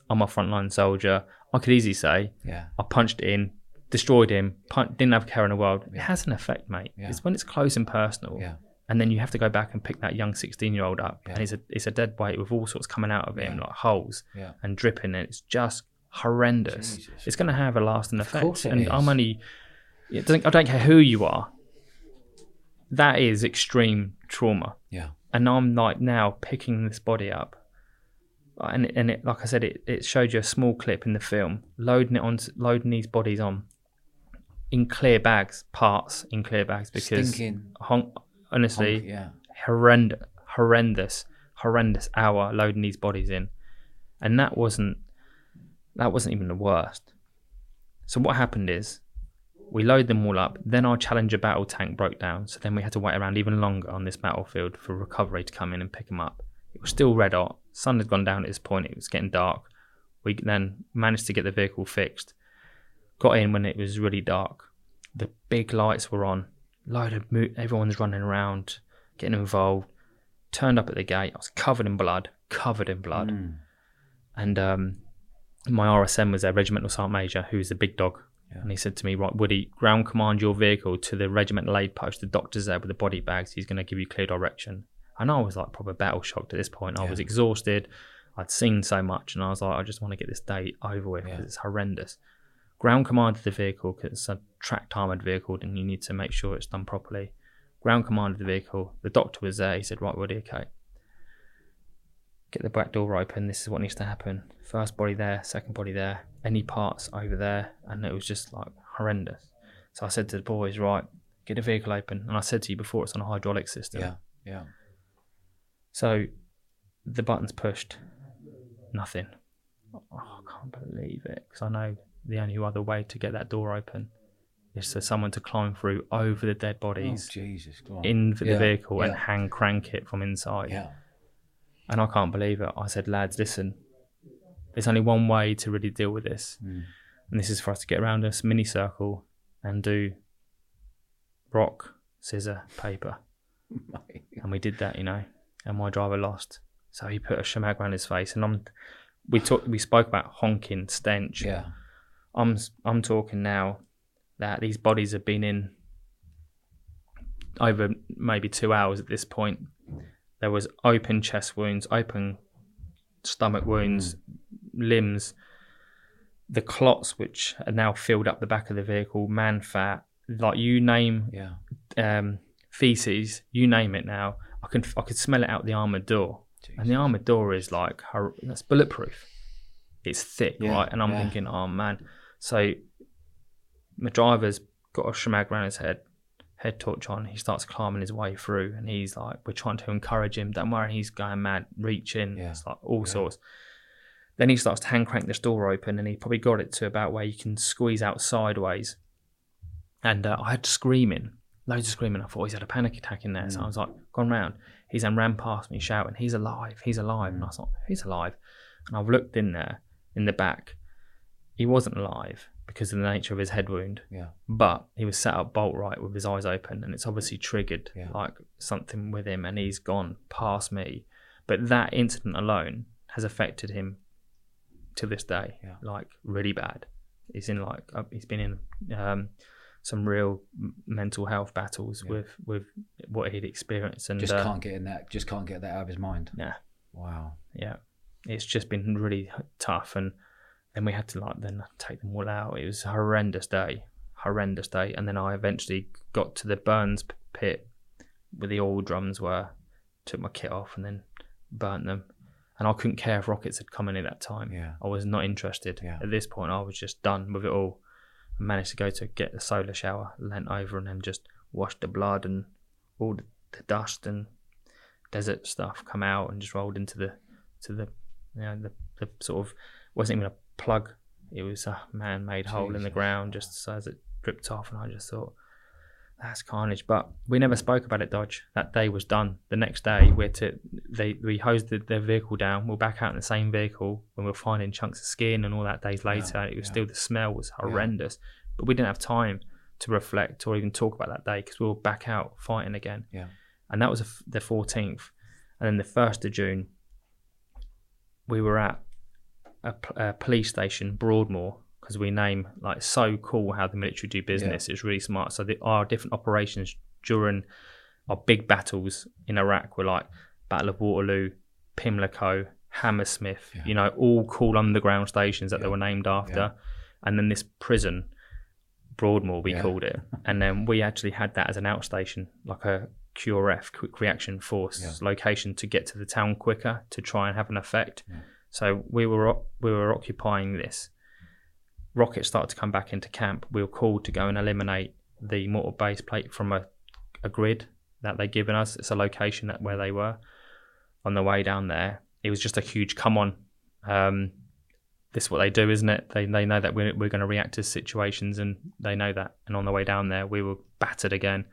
I'm a frontline soldier. I could easily say Yeah. I punched in, destroyed him, pun- didn't have a care in the world. It has an effect, mate. Yeah. It's when it's close and personal Yeah. And then you have to go back and pick that young 16 year old up Yeah. and it's a it's a dead weight with all sorts coming out of him Yeah. like holes Yeah. and dripping and it's just horrendous Jesus. it's going to have a lasting effect and is. i'm only it doesn't, i don't care who you are that is extreme trauma Yeah. and i'm like now picking this body up uh, and and it, like i said it, it showed you a small clip in the film loading it on loading these bodies on in clear bags, parts in clear bags because Stinking. hon- honestly, yeah. horrendous, horrendous, horrendous hour loading these bodies in, and that wasn't that wasn't even the worst. So what happened is we load them all up. Then our Challenger battle tank broke down, so then we had to wait around even longer on this battlefield for recovery to come in and pick them up. It was still red hot. Sun had gone down at this point. It was getting dark. We then managed to get the vehicle fixed. Got in when it was really dark. The big lights were on. Load of mo- everyone's running around, getting involved. Turned up at the gate. I was covered in blood, covered in blood, Mm. and um, my RSM was there, regimental sergeant major, who's the big dog. Yeah. And he said to me, "Right, Woody, ground command your vehicle to the regimental aid post. The doctor's there with the body bags. He's going to give you clear direction." And I was like proper battle shocked at this point. I was exhausted. I'd seen so much, and I was like, I just want to get this day over with because Yeah. it's horrendous. Ground commanded the vehicle because it's a tracked armored vehicle, and you need to make sure it's done properly. Ground commanded the vehicle. The doctor was there. He said, "Right, Woody, okay." get the back door open. This is what needs to happen. First body there, second body there, any parts over there, and it was just like horrendous. So I said to the boys, right, get the vehicle open. And I said to you before, it's on a hydraulic system. Yeah. Yeah. So the buttons pushed, nothing. Oh, I can't believe it because I know the only other way to get that door open is for someone to climb through over the dead Oh, bodies Jesus. Go on. into the Yeah, vehicle and yeah. hand crank it from inside. Yeah. And I can't believe it. I said, lads, listen, there's only one way to really deal with this. Mm. And this is for us to get around this mini circle and do rock, scissor, paper. And we did that, you know. And my driver lost. So he put a shemag around his face. And I'm, we talked, we spoke about honking, stench. yeah. I'm, I'm talking now that these bodies have been in over maybe two hours at this point. There was open chest wounds, open stomach wounds, limbs, the clots which are now filled up the back of the vehicle, man fat, like you name Yeah. um, feces, you name it now. I can I could smell it out the armored door, and the armored door is like that's bulletproof. It's thick, Yeah, right? And I'm yeah. thinking, oh man. So my driver's got a shemag around his head, head torch on. He starts climbing his way through, and he's like, we're trying to encourage him. Don't worry, he's going mad, reaching. Yeah, It's like all yeah. sorts. Then he starts to hand crank this door open, and he probably got it to about where you can squeeze out sideways. And uh, I had screaming, loads of screaming. I thought he's had a panic attack in there. So Mm. I was like, gone round. He's then ran past me shouting, he's alive, he's alive. And I was like, he's alive. And I've looked in there, in the back. He wasn't alive because of the nature of his head wound, Yeah. but he was sat up bolt right with his eyes open. And it's obviously triggered Yeah. like something with him. And he's gone past me. But that incident alone has affected him to this day, Yeah. like really bad. He's in like uh, he's been in um, some real mental health battles Yeah. with with what he'd experienced, and Just uh, can't get in that. Just can't get that out of his mind. Yeah. Wow. yeah, it's just been really tough. And then we had to like then take them all out. It was a horrendous day, horrendous day. And then I eventually got to the Burns pit where the oil drums were, took my kit off, and then burnt them. And I couldn't care if rockets had come in at that time. Yeah. I was not interested. Yeah. At this point, I was just done with it all. I managed to go to get the solar shower, leant over, and then just washed the blood and all the, the dust and desert stuff come out and just rolled into the to the you know the, the sort of wasn't even a plug. It was a man-made hole in the ground just as it dripped off, and I just thought. That's carnage, but we never spoke about it. Dodge. That day was done. The next day, we had to they we hosed the, their vehicle down. We are back out in the same vehicle when we're finding chunks of skin and all that. Days later, it was yeah. still the smell was horrendous, but we didn't have time to reflect or even talk about that day because we were back out fighting again. Yeah. and that was the fourteenth, and then the first of June, we were at a, a police station, Broadmoor, because we name like so cool how the military do business. It's really smart. So there are different operations during our big battles in Iraq We're like Battle of Waterloo, Pimlico, Hammersmith. Yeah. You know, all cool underground stations that they were named after, Yeah. and then this prison. Broadmoor, we Yeah. called it, and then we actually had that as an outstation, like a QRF, Quick Reaction Force Yeah. location to get to the town quicker to try and have an effect. So we were we were occupying this rockets started to come back into camp, we were called to go and eliminate the mortar base plate from a, a grid that they'd given us. It's a location that where they were on the way down there. It was just a huge come on. Um, this is what they do, isn't it? They they know that we're we're going to react to situations, and they know that. And on the way down there, we were battered again.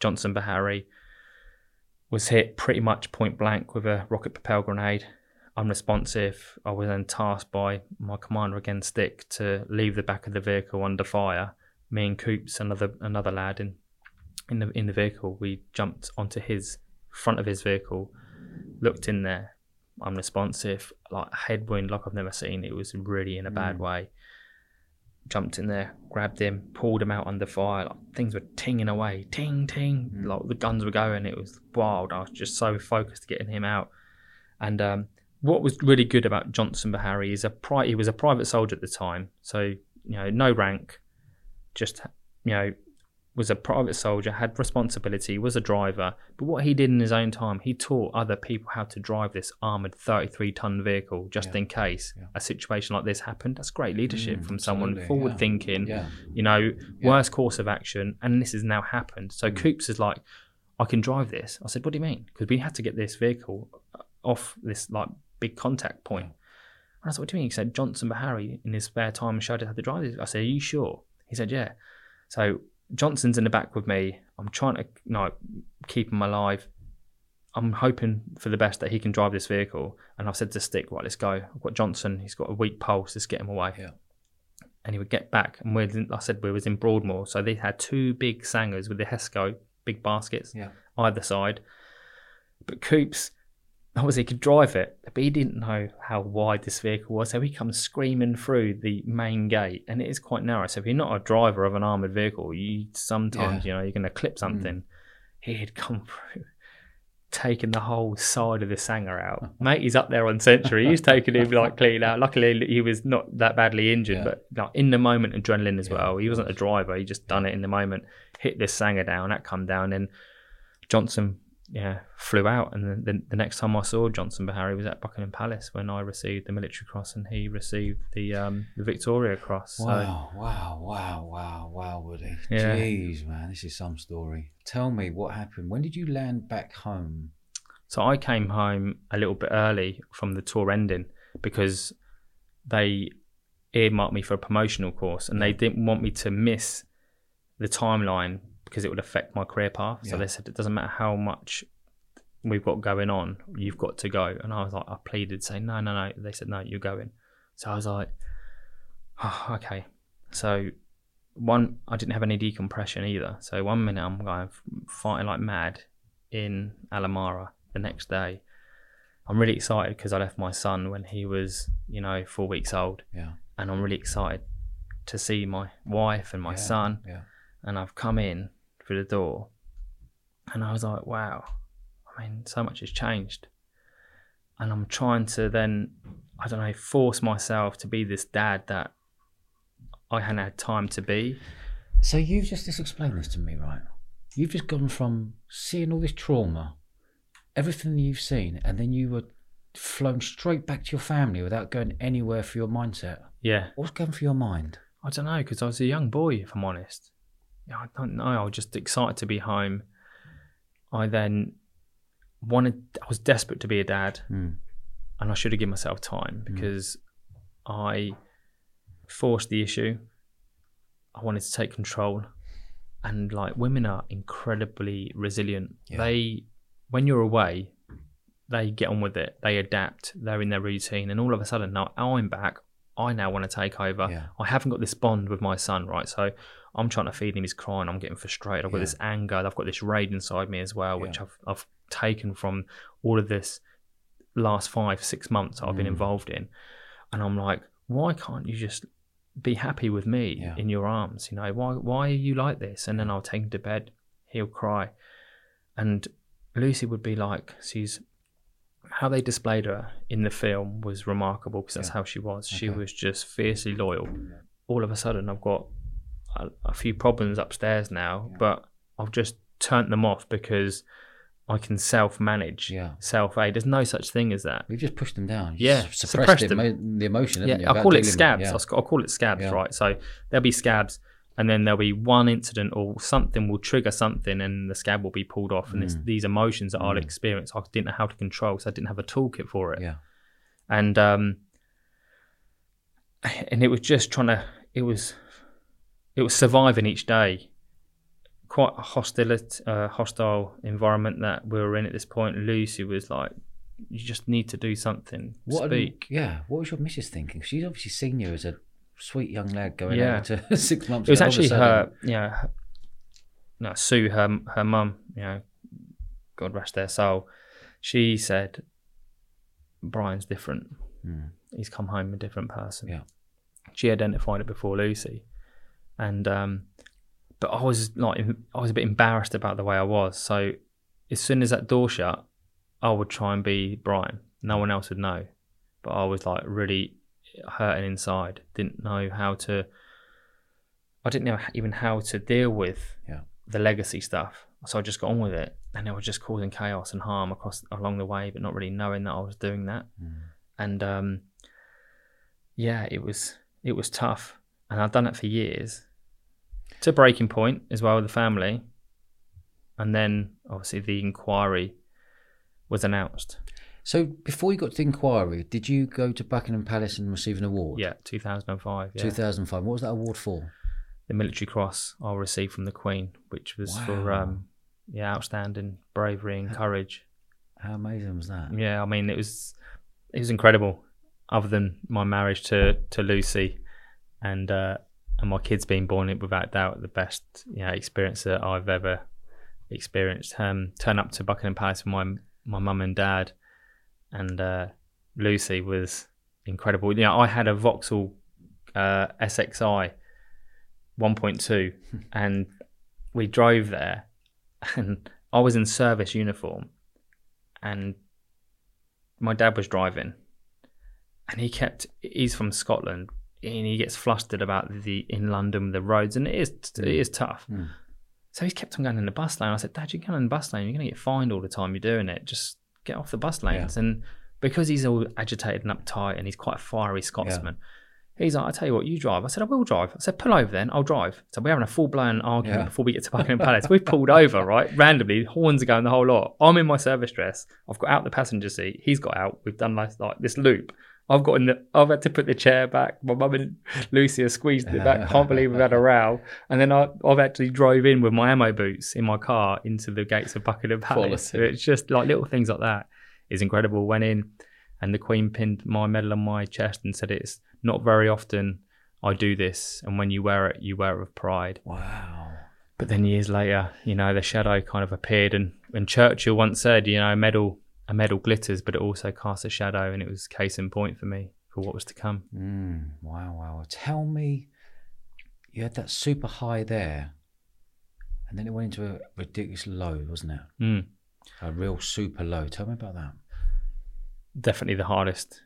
Johnson Beharry was hit pretty much point blank with a rocket propelled grenade. Unresponsive. I was then tasked by my commander again, Stick, to leave the back of the vehicle under fire. Me and Coops, another another lad in in the in the vehicle, we jumped onto his front of his vehicle, looked in there, unresponsive, like headwind like I've never seen. It was really in a bad way. Jumped in there, grabbed him, pulled him out under fire. Like, things were tinging away, ting ting. Like the guns were going. It was wild. I was just so focused getting him out. And um, what was really good about Johnson Beharry is a pri- he was a private soldier at the time, so you know no rank, just you know was a private soldier, had responsibility, was a driver. But what he did in his own time, he taught other people how to drive this armored 33 ton vehicle just Yeah. in case Yeah. a situation like this happened. That's great leadership Mm, from someone forward yeah. thinking, you know, worst course of action. And this has now happened. So Mm. Coops is like, I can drive this. I said, What do you mean? Because we had to get this vehicle off this like big contact point. And I said, What do you mean? He said, Johnson Beharry in his spare time showed us how to drive this. I said, Are you sure? He said, Yeah. So Johnson's in the back with me. I'm trying to you know, keep him alive. I'm hoping for the best that he can drive this vehicle. And I've said to Stick, right, let's go. I've got Johnson. He's got a weak pulse. Let's get him away. Yeah. And he would get back. And we're, I said we was in Broadmoor. So they had two big sangers with the Hesco, big baskets Yeah. either side. But Coops, obviously, he could drive it, but he didn't know how wide this vehicle was. So he comes screaming through the main gate, and it is quite narrow. So if you're not a driver of an armored vehicle, you sometimes you know you're going to clip mm. something. He had come through. Taking the whole side of the Sanger out, mate. He's up there on century. He's taking him like clean out. Luckily, he was not that badly injured, Yeah. but like in the moment, adrenaline as Yeah, well. He wasn't a driver. He just done it in the moment. Hit this Sanger down. That come down, and Johnson, yeah, flew out. And then the, the next time I saw Johnson Beharry was at Buckingham Palace when I received the Military Cross and he received the um, the Victoria Cross. So Wow, wow, wow, wow, wow, Woody. Yeah. Jeez, man, this is some story. Tell me what happened. When did you land back home? So I came home a little bit early from the tour ending because they earmarked me for a promotional course and they didn't want me to miss the timeline because it would affect my career path. So Yeah. they said it doesn't matter how much we've got going on, you've got to go. And I was like, I pleaded, saying, no, no, no. They said, no, you're going. So I was like, oh, okay. So one, I didn't have any decompression either. So one minute I'm going fighting like mad in Al Amara. The next day, I'm really excited because I left my son when he was, you know, four weeks old, Yeah, and I'm really excited to see my wife and my yeah, son. Yeah, And I've come in through the door, and I was like, wow, I mean, so much has changed. And I'm trying to then, I don't know, force myself to be this dad that I hadn't had time to be. So you've just just explained this to me, right? You've just gone from seeing all this trauma, everything you've seen, and then you were flown straight back to your family without going anywhere for your mindset. Yeah. What's going through your mind? I don't know because I was a young boy, if I'm honest. Yeah, I don't know. I was just excited to be home. I then wanted. I was desperate to be a dad, Mm. and I should have given myself time because I forced the issue. I wanted to take control, and like women are incredibly resilient. Yeah. They, when you're away, they get on with it. They adapt. They're in their routine, and all of a sudden, now I'm back. I now want to take over. Yeah. I haven't got this bond with my son, right? So I'm trying to feed him. He's crying. I'm getting frustrated. I've got Yeah. this anger. I've got this rage inside me as well, which Yeah. I've I've taken from all of this last five six months I've been Mm. involved in, and I'm like, why can't you just be happy with me Yeah. in your arms? You know, why why are you like this? And then I'll take him to bed. He'll cry, and Lucy would be like, she's how they displayed her in the film was remarkable because that's how she was. She was just fiercely loyal. All of a sudden, I've got a, a few problems upstairs now, Yeah. but I've just turned them off because I can self manage, Yeah. self aid. There's no such thing as that. We've just pushed them down. You Yeah, suppressed suppressed the, them. emo- the emotion. Yeah, I call it scabs. Yeah. I'll I'll call it scabs, Yeah. right? So there'll be scabs, and then there'll be one incident or something will trigger something, and the scab will be pulled off. And it's Mm. these emotions that I'll Mm. experience, I didn't know how to control, so I didn't have a toolkit for it. Yeah. And um, and it was just trying to. It was, it was surviving each day. Quite a hostile, uh, hostile environment that we were in at this point. Lucy was like, "You just need to do something. What, Speak." yeah. What was your missus thinking? She's obviously seen you as a sweet young lad going Yeah. out to six months. It was old, all of a actually her, you know, no, Sue, her her mum, you know, God rest their soul. She said, "Brian's different. Mm. He's come home a different person." Yeah. She identified it before Lucy, and um, but I was like, I was a bit embarrassed about the way I was. So as soon as that door shut, I would try and be Brian. No one else would know, but I was like really hurting inside. Didn't know how to. I didn't know even how to deal with Yeah. the legacy stuff. So I just got on with it, and it was just causing chaos and harm across along the way, but not really knowing that I was doing that. Mm. And um, yeah, it was it was tough, and I'd done it for years. To breaking point as well with the family, and then obviously the inquiry was announced. So before you got to the inquiry, did you go to Buckingham Palace and receive an award? Yeah, 2005. Yeah. 2005. What was that award for? the military cross I received from the Queen, which was for Wow. um, yeah, outstanding bravery and courage. How amazing was that? Yeah, I mean it was it was incredible. Other than my marriage to to Lucy, and uh, and my kids being born, it without doubt the best you know experience that I've ever experienced. Um, turn up to Buckingham Palace with my my mum and dad, and uh, Lucy was incredible. You know, I had a Vauxhall uh, SXI 1.2, and we drove there, and I was in service uniform, and my dad was driving, and he kept. He's from Scotland, and he gets flustered about the in London the roads, and it is it is tough. Mm. So he's kept on going in the bus lane. I said, Dad, you're going in the bus lane. You're going to get fined all the time you're doing it. Just get off the bus lanes. And because he's all agitated and uptight and he's quite a fiery Scotsman, he's like, I tell you what, you drive. I said, I will drive. I said, pull over then. I'll drive. So we're having a full blown argument Yeah. before we get to Buckingham Palace. We've pulled over, right? Randomly, horns are going the whole lot. I'm in my service dress. I've got out the passenger seat. He's got out. We've done like, like this loop. I've got in the. I've had to put the chair back. My mum and Lucy have squeezed it back. Can't believe we've had a row. And then I, I've actually drove in with my ammo boots in my car into the gates of Buckingham Palace. So it's just like little things like that is incredible. Went in, and the Queen pinned my medal on my chest and said, "It's not very often I do this, and when you wear it, you wear it with pride." Wow. But then years later, you know, the shadow kind of appeared, and, and Churchill once said, you know, medal a medal glitters, but it also casts a shadow, and it was case in point for me for what was to come. Mm, wow, wow. Tell me, you had that super high there, and then it went into a ridiculous low, wasn't it? Mm. A real super low. Tell me about that. Definitely the hardest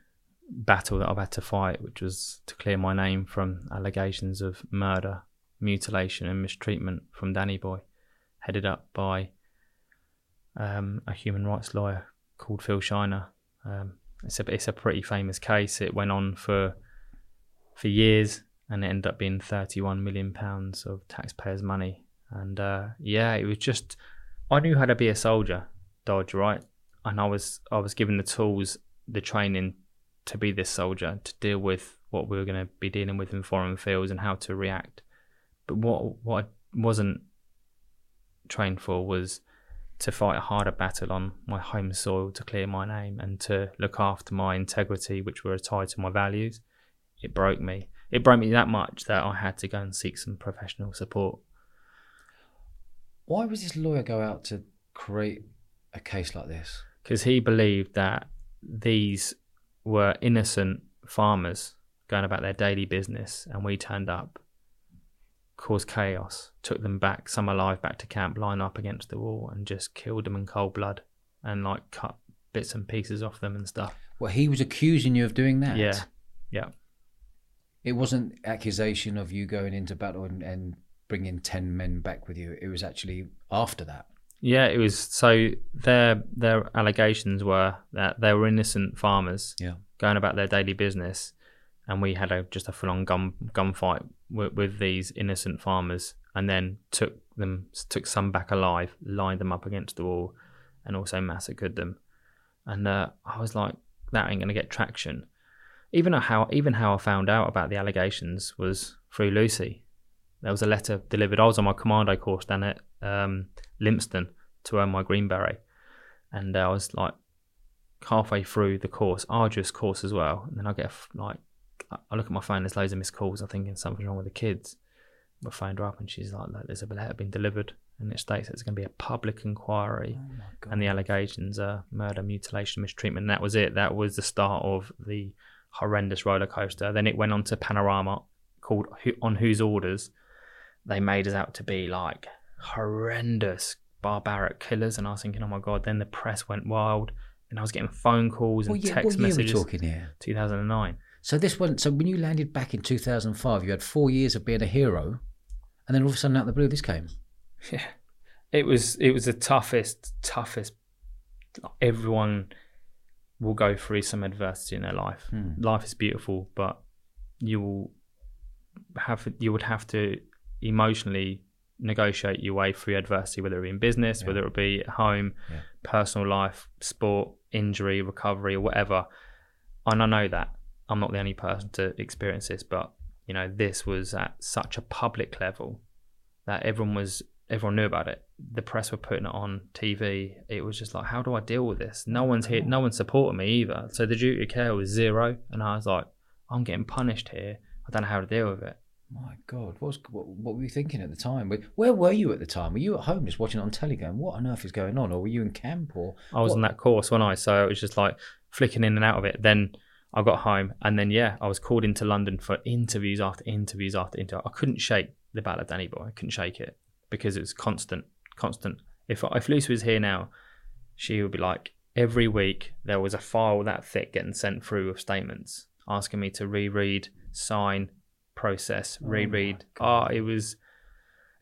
battle that I've had to fight, which was to clear my name from allegations of murder, mutilation, and mistreatment from Danny Boy, headed up by um, a human rights lawyer called Phil Shiner. Um, it's a it's a pretty famous case. It went on for for years, and it ended up being 31 million pounds of taxpayers' money. And uh, yeah, it was just I knew how to be a soldier, Dodge, right? And I was I was given the tools, the training to be this soldier, to deal with what we were going to be dealing with in foreign fields and how to react. But what what I wasn't trained for was to fight a harder battle on my home soil to clear my name and to look after my integrity, which were tied to my values. It broke me. It broke me that much that I had to go and seek some professional support. Why would this lawyer go out to create a case like this? because he believed that these were innocent farmers going about their daily business, and we turned up, caused chaos, took them back, some alive, back to camp, line up against the wall, and just killed them in cold blood, and like cut bits and pieces off them and stuff. Well, he was accusing you of doing that. Yeah, yeah. It wasn't accusation of you going into battle and, and bringing ten men back with you. It was actually after that. Yeah, it was. So their their allegations were that they were innocent farmers Yeah. going about their daily business, and we had a just a full on gun gunfight with, with these innocent farmers, and then took them took some back alive, lined them up against the wall, and also massacred them. And uh, I was like, that ain't gonna get traction. Even how even how I found out about the allegations was through Lucy. There was a letter delivered. I was on my commando course down at um, Lympstone to earn my green beret, and uh, I was like halfway through the course, arduous course as well. And then I get like, I- look at my phone. There's loads of missed calls. I'm thinking something's wrong with the kids. I phoned her up, and she's like, "Look, "There's a letter been delivered, and it states that it's going to be a public inquiry." Oh and the allegations are murder, mutilation, mistreatment. And that was it. That was the start of the horrendous roller coaster. Then it went on to Panorama, called On Whose Orders. They made us out to be like horrendous, barbaric killers, and I was thinking, oh my god. Then the press went wild, and I was getting phone calls and what year, text what year are we messages. talking here? 2009. So this one. So when you landed back in 2005, you had four years of being a hero, and then all of a sudden, out of the blue, this came. Yeah, it was it was the toughest, toughest. Everyone will go through some adversity in their life. Hmm. Life is beautiful, but you will have you would have to emotionally negotiate your way through adversity, whether it be in business, Yeah. whether it be at home, Yeah. personal life, sport, injury, recovery, or whatever. And I know that I'm not the only person to experience this, but you know, this was at such a public level that everyone was everyone knew about it. The press were putting it on TV. It was just like, how do I deal with this? No one's here. No one's supporting me either. So the duty of care was zero, and I was like, I'm getting punished here. I don't know how to deal with it. My God, what, was, what, what were you thinking at the time? Where- were you at the time? Were you at home just watching it on telly going, what on earth is going on? Or were you in camp? Or I was What- on that course when I, so it was just like flicking in and out of it. Then I got home, and then yeah, I was called into London for interviews after interviews after interview. I couldn't shake the Battle of Danny Boy. I couldn't shake it because it was constant, constant. If if Lucy was here now, she would be like every week there was a file that thick getting sent through of statements asking me to reread, sign, process, Oh reread. Ah, God. Oh, it was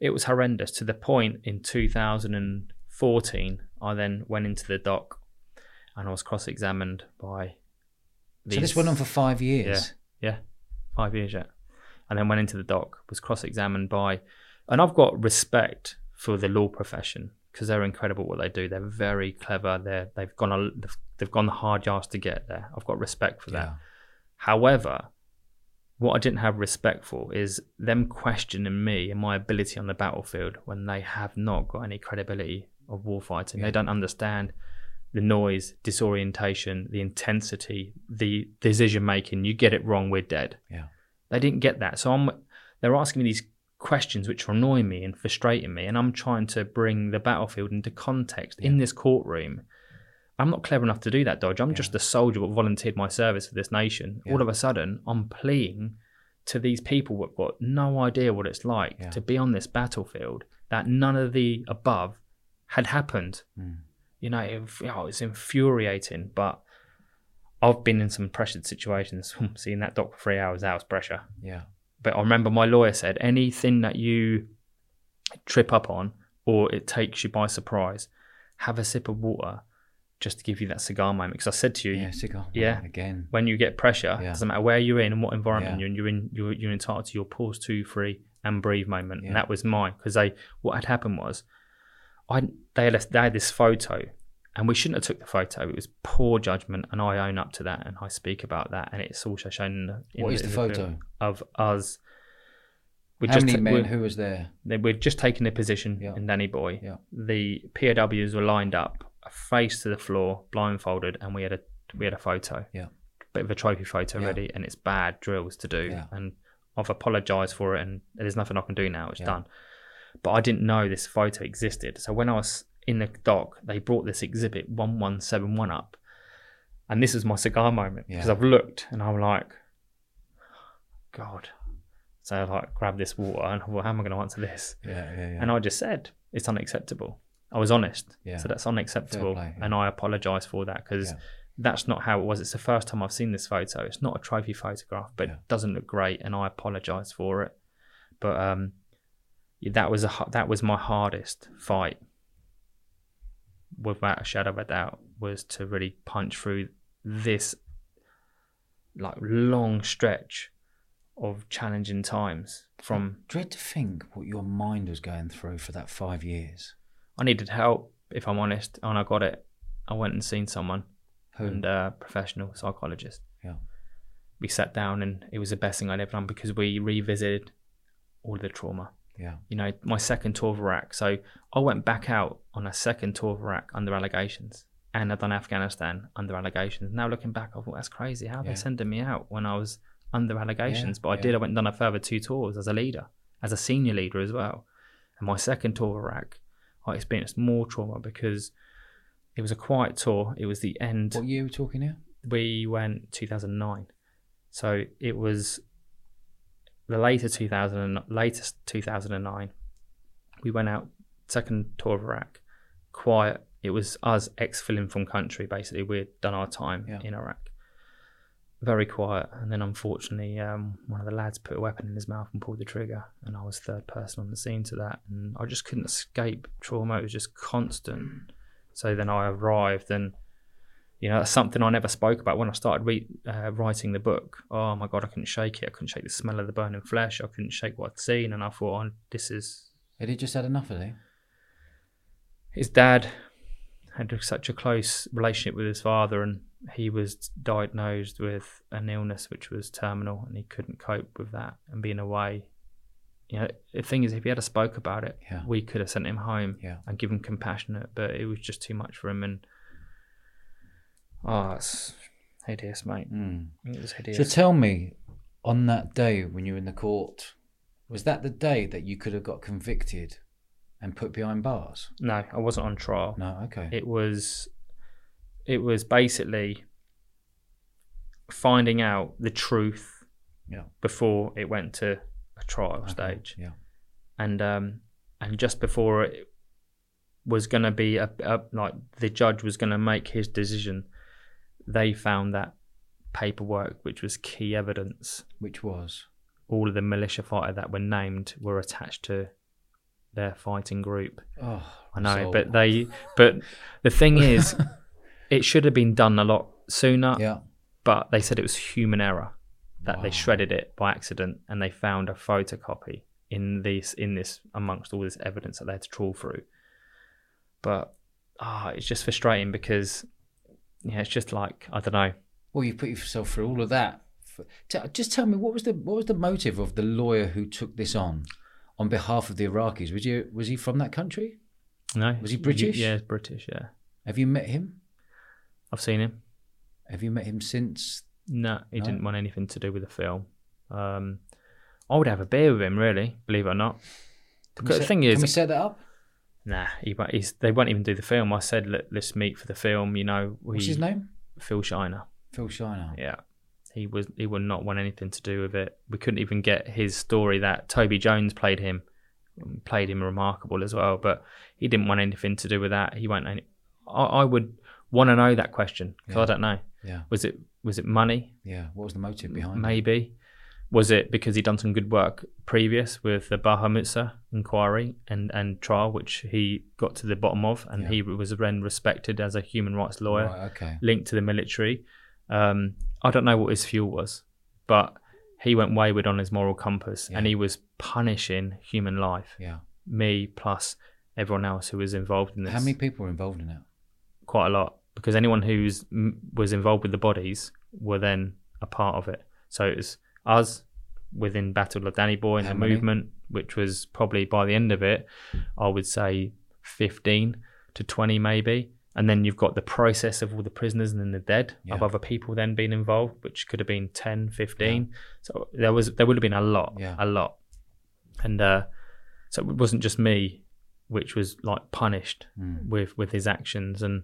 it was horrendous to the point in 2014 I then went into the dock and I was cross-examined by so this went on for five years. yeah, yeah, five years Yeah, And then went into the dock, was cross examined by, and I've got respect for the law profession because they're incredible what they do. They're very clever. They're they've gone a, they've, they've gone the hard yards to get there. I've got respect for that. Yeah. However, what I didn't have respect for is them questioning me and my ability on the battlefield when they have not got any credibility of warfighting. Yeah. They don't understand the noise, disorientation, the intensity, the decision making. You get it wrong, we're dead. Yeah. They didn't get that. So I'm they're asking me these questions which are annoying me and frustrating me, and I'm trying to bring the battlefield into context in this courtroom. I'm not clever enough to do that, Dodge. I'm just a soldier that volunteered my service for this nation. Yeah. All of a sudden, I'm pleading to these people who've got no idea what it's like Yeah. to be on this battlefield that none of the above had happened. Mm. You know, it, oh, it's infuriating, but I've been in some pressured situations. Seeing that dock for three hours, that was pressure. Yeah. But I remember my lawyer said anything that you trip up on or it takes you by surprise, have a sip of water just to give you that cigar moment. Because I said to you, Yeah. Cigar. Yeah. Again. when you get pressure, Yeah. doesn't matter where you're in and what environment Yeah. you're in, you're in, you're, you're entitled to your pause, two, three, and breathe moment. Yeah. And that was mine because they what had happened was, I they had, they had this photo, and we shouldn't have took the photo. It was poor judgment, and I own up to that, and I speak about that, and it's also shown. In the, in What is the in photo? of us. We How many ta- men? Who was there? they we're just taking a position Yeah. in Danny Boy. Yeah. The POWs were lined up, face to the floor, blindfolded, and we had a we had a photo. Yeah. Bit of a trophy photo Yeah. ready, and it's bad drills to do. And I've apologised for it, and there's nothing I can do now. It's done. But I didn't know this photo existed. So when I was in the dock, they brought this exhibit one one seven one up, and this is my cigar moment because Yeah. I've looked and I'm like, God. So I like grab this water and well, how am I going to answer this? Yeah. Yeah. yeah. And I just said, it's unacceptable. I was honest. Yeah. So that's unacceptable. Play, yeah. And I apologise for that because Yeah. that's not how it was. It's the first time I've seen this photo. It's not a trophy photograph, but it doesn't look great. And I apologise for it. But um, that was a, that was my hardest fight. without a shadow of a doubt, was to really punch through this like long stretch of challenging times from Dread to think what your mind was going through for that five years. I needed help, if I'm honest, and I got it. I went and seen someone, Who? and a professional psychologist. Yeah. We sat down, and it was the best thing I'd ever done because we revisited all the trauma. Yeah. You know, my second tour of Iraq. So I went back out on a second tour of Iraq under allegations, and I've done Afghanistan under allegations. Now looking back, I thought that's crazy. How are Yeah. they sending me out when I was under allegations? Yeah, but I yeah. did. I went and done a further two tours as a leader, as a senior leader as well. And my second tour of Iraq, I experienced more trauma because it was a quiet tour. It was the end. What year are we talking here? We went 2009, so it was the later 2000 and latest 2009. We went out second tour of Iraq, quiet. It was us exfilling from country. Basically, we'd done our time Yeah. in Iraq. Very quiet, and then unfortunately, um, one of the lads put a weapon in his mouth and pulled the trigger, and I was third person on the scene to that, and I just couldn't escape trauma. It was just constant. So then I arrived, and you know that's something I never spoke about when I started re- uh, writing the book. Oh my god, I couldn't shake it. I couldn't shake the smell of the burning flesh. I couldn't shake what I'd seen, and I thought, oh, this is Had he just had enough of it? his dad had such a close relationship with his father and he was diagnosed with an illness which was terminal and he couldn't cope with that and being away you know the thing is if he had a spoke about it Yeah. we could have sent him home Yeah. and given compassionate but it was just too much for him and oh it's hideous mate Mm. it was hideous. So tell me, on that day when you were in the court, was that the day that you could have got convicted and put behind bars? no i wasn't on trial No, okay. it was it was basically finding out the truth Yeah. before it went to a trial Okay, stage Yeah. and um and just before it was going to be a, a like the judge was going to make his decision they found that paperwork which was key evidence Which was? all of the militia fighter that were named were attached to their fighting group Oh, I know, so- but they, but the thing is, it should have been done a lot sooner. Yeah. But they said it was human error that they shredded it by accident, and they found a photocopy in this in this amongst all this evidence that they had to trawl through. But ah, it's just frustrating because yeah, it's just like I don't know. Well, you put yourself through all of that. Just tell me what was the what was the motive of the lawyer who took this on, on behalf of the Iraqis? Was you was he from that country? No, Was he You- British? yeah, British. Yeah, Have you met him? I've seen him. Have you met him since? No, he No? didn't want anything to do with the film. Um, I would have a beer with him, really. Believe it or not. Can Because the set- thing can is, we set that up? Nah, he, won't- he's, they won't even do the film. I said, Let, let's meet for the film. You know, we, What's his name? Phil Shiner. Phil Shiner. Yeah, he was. He would not want anything to do with it. We couldn't even get his story that Toby Jones played him, played him remarkable as well. But he didn't want anything to do with that. He won't. Any, I, I would want to know that question because Yeah. I don't know. Yeah, Was it was it money? yeah. What was the motive behind it? Was it because he'd done some good work previous with the Baha Mousa inquiry and, and trial, which he got to the bottom of, and Yeah. he was then respected as a human rights lawyer Right, okay. linked to the military. Um, I don't know what his fuel was, but he went wayward on his moral compass, and he was punishing human life. Yeah. Me plus everyone else who was involved in this How many people were involved in it? quite a lot because anyone who was involved with the bodies were then a part of it. So it was us within Battle of Danny Boy and How the many? movement, which was probably by the end of it, I would say fifteen to twenty maybe. And then you've got the process of all the prisoners and then the dead Yeah. of other people then being involved, which could have been 10, 15. So there was there would have been a lot, Yeah. a lot. And uh, so it wasn't just me, which was like punished Mm. with with his actions and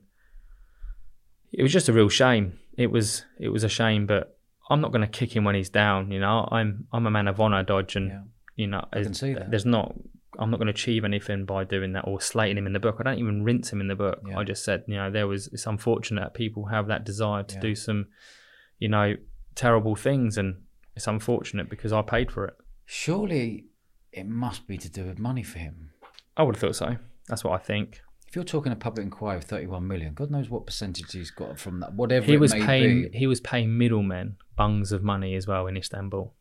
it was just a real shame it was it was a shame but i'm not going to kick him when he's down you know i'm i'm a man of honor dodge and Yeah. you know I can see that. there's not i'm not going to achieve anything by doing that or slating him in the book i don't even rinse him in the book Yeah. i just said you know there was it's unfortunate that people have that desire to Yeah. do some you know terrible things and it's unfortunate because i paid for it Surely it must be to do with money for him. i would have thought so that's what i think If you're talking a public inquiry of 31 million, God knows what percentage he's got from that, whatever he was paying be. he was paying middlemen bungs of money as well in Istanbul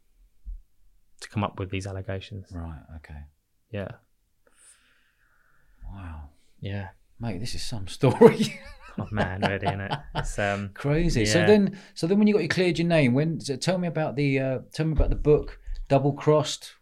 to come up with these allegations. Right, okay. Yeah, Wow. yeah. Mate, this is some story. Oh man, really, isn't it? It's um, Crazy. So then, so then, when you got you cleared your name, when so tell me about the uh, tell me about the book Double Crossed.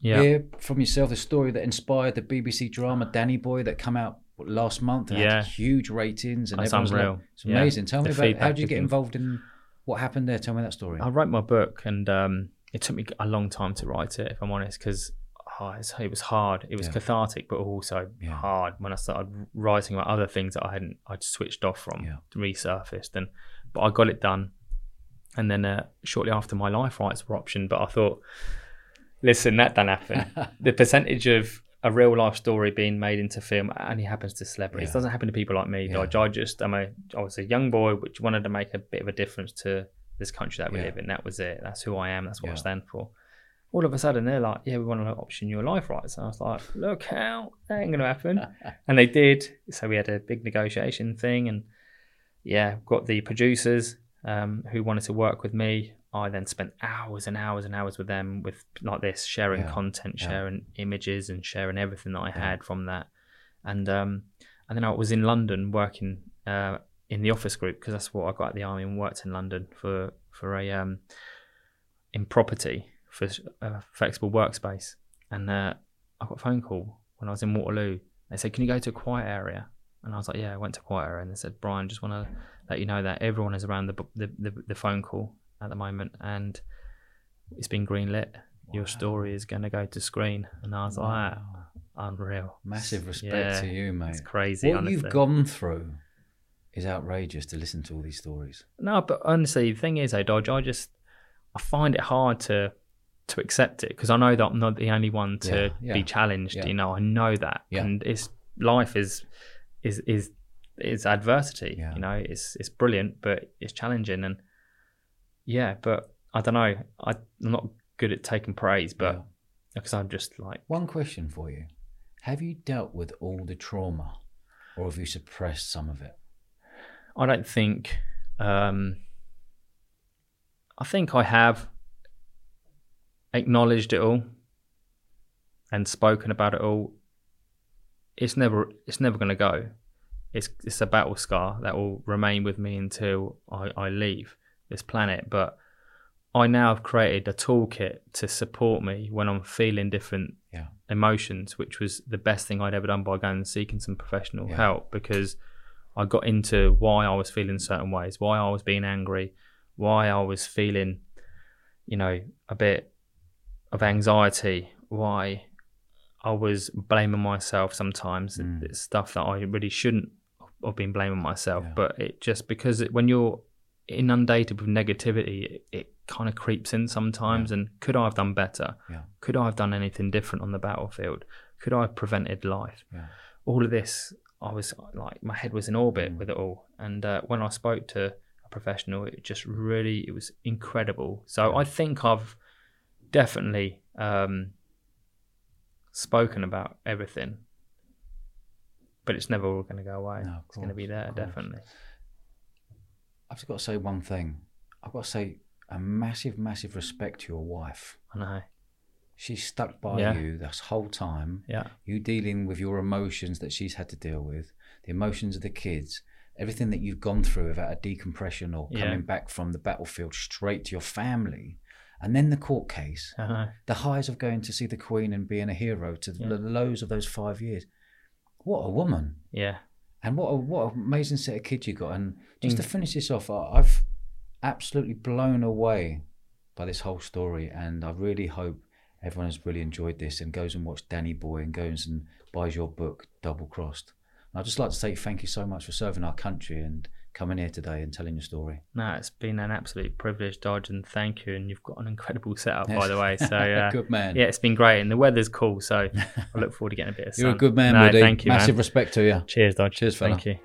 yeah, Hear from yourself the story that inspired the BBC drama Danny Boy that come out last month and Yeah. had huge ratings and That's like- it's Yeah. amazing. Tell me The about how did you get involved in what happened there? Tell me that story. I wrote my book, and um, it took me a long time to write it, if I'm honest, because oh, it was hard. It was Yeah. cathartic, but also Yeah. hard when I started writing about other things that I hadn't, I'd switched off from, Yeah. resurfaced, and but I got it done. And then uh, shortly after, my life rights were optioned, but I thought, listen, that don't happen. the percentage of a real life story being made into film only happens to celebrities. Yeah. It doesn't happen to people like me. Yeah. Dodge. I just, I'm a, I was a young boy which wanted to make a bit of a difference to this country that we Yeah. live in. That was it. That's who I am. That's what. I stand for. All of a sudden, they're like, "Yeah, we want to option your life rights." And I was like, "Look out, that ain't gonna happen." and they did. So we had a big negotiation thing, and yeah, got the producers um, who wanted to work with me. I then spent hours and hours and hours with them with like this, sharing Yeah. content, Yeah. sharing images, and sharing everything that I Yeah. had from that. And um, and then I was in London working uh, in the office group because that's what I got at the army and worked in London for for a um, in property for a flexible workspace. And uh, I got a phone call when I was in Waterloo. They said, "Can you go to a quiet area?" And I was like, "Yeah." I went to a quiet area, and they said, "Brian, just want to let you know that everyone is around the the, the, the phone call at the moment, and it's been greenlit. Your story is going to go to screen." And I was like, Wow. "Unreal, Massive respect Yeah, to you, mate. it's crazy." What honestly. you've gone through is outrageous to listen to all these stories. No, but honestly, the thing is, though, Dodge, I just I find it hard to to accept it because I know that I'm not the only one to Yeah, yeah, be challenged. You know, I know that, and it's life is is is is adversity. You know, it's it's brilliant, but it's challenging, and yeah, but I don't know. I, I'm not good at taking praise, but because I'm just like One question for you. Have you dealt with all the trauma or have you suppressed some of it? I don't think. Um, I think I have acknowledged it all and spoken about it all. It's never. It's never going to go. It's it's a battle scar that will remain with me until I, I leave this planet. But I now have created a toolkit to support me when I'm feeling different Yeah. emotions, which was the best thing I'd ever done by going and seeking some professional Yeah. help because I got into why I was feeling certain ways, why I was being angry, why I was feeling, you know, a bit of anxiety, why I was blaming myself sometimes. Mm. It's stuff that I really shouldn't have been blaming myself, Yeah. but it just because it, when you're inundated with negativity, it, it kind of creeps in sometimes. And could I have done better? Yeah. Could I have done anything different on the battlefield? Could I have prevented life? Yeah. All of this, I was like, my head was in orbit Mm. with it all. And uh, when I spoke to a professional, it just really, it was incredible. So Yeah. I think I've definitely um, spoken about everything, but it's never all going to go away. No, of it's going to be there, definitely. I've just got to say one thing. I've got to say a massive, massive respect to your wife. I know. She's stuck by Yeah. you this whole time. Yeah. You dealing with your emotions that she's had to deal with, the emotions of the kids, everything that you've gone through without a decompression or Yeah. coming back from the battlefield straight to your family. And then the court case, know. the highs of going to see the Queen and being a hero to Yeah. the lows of those five years. What a woman. Yeah. And what a, what an amazing set of kids you got. And just to Mm. finish this off, I- I've absolutely blown away by this whole story. And I really hope everyone has really enjoyed this and goes and watch Danny Boy and goes and buys your book, Double Crossed. And I'd just like to say thank you so much for serving our country and coming here today and telling your story. No, it's been an absolute privilege, Dodge, and thank you. And you've got an incredible setup, Yes. by the way. So, uh, good man. yeah, it's been great. And the weather's cool. So I look forward to getting a bit of sun. You're a good man, no, buddy. Thank you, Massive man. respect to you. Cheers, Dodge. Cheers, fella. Thank you.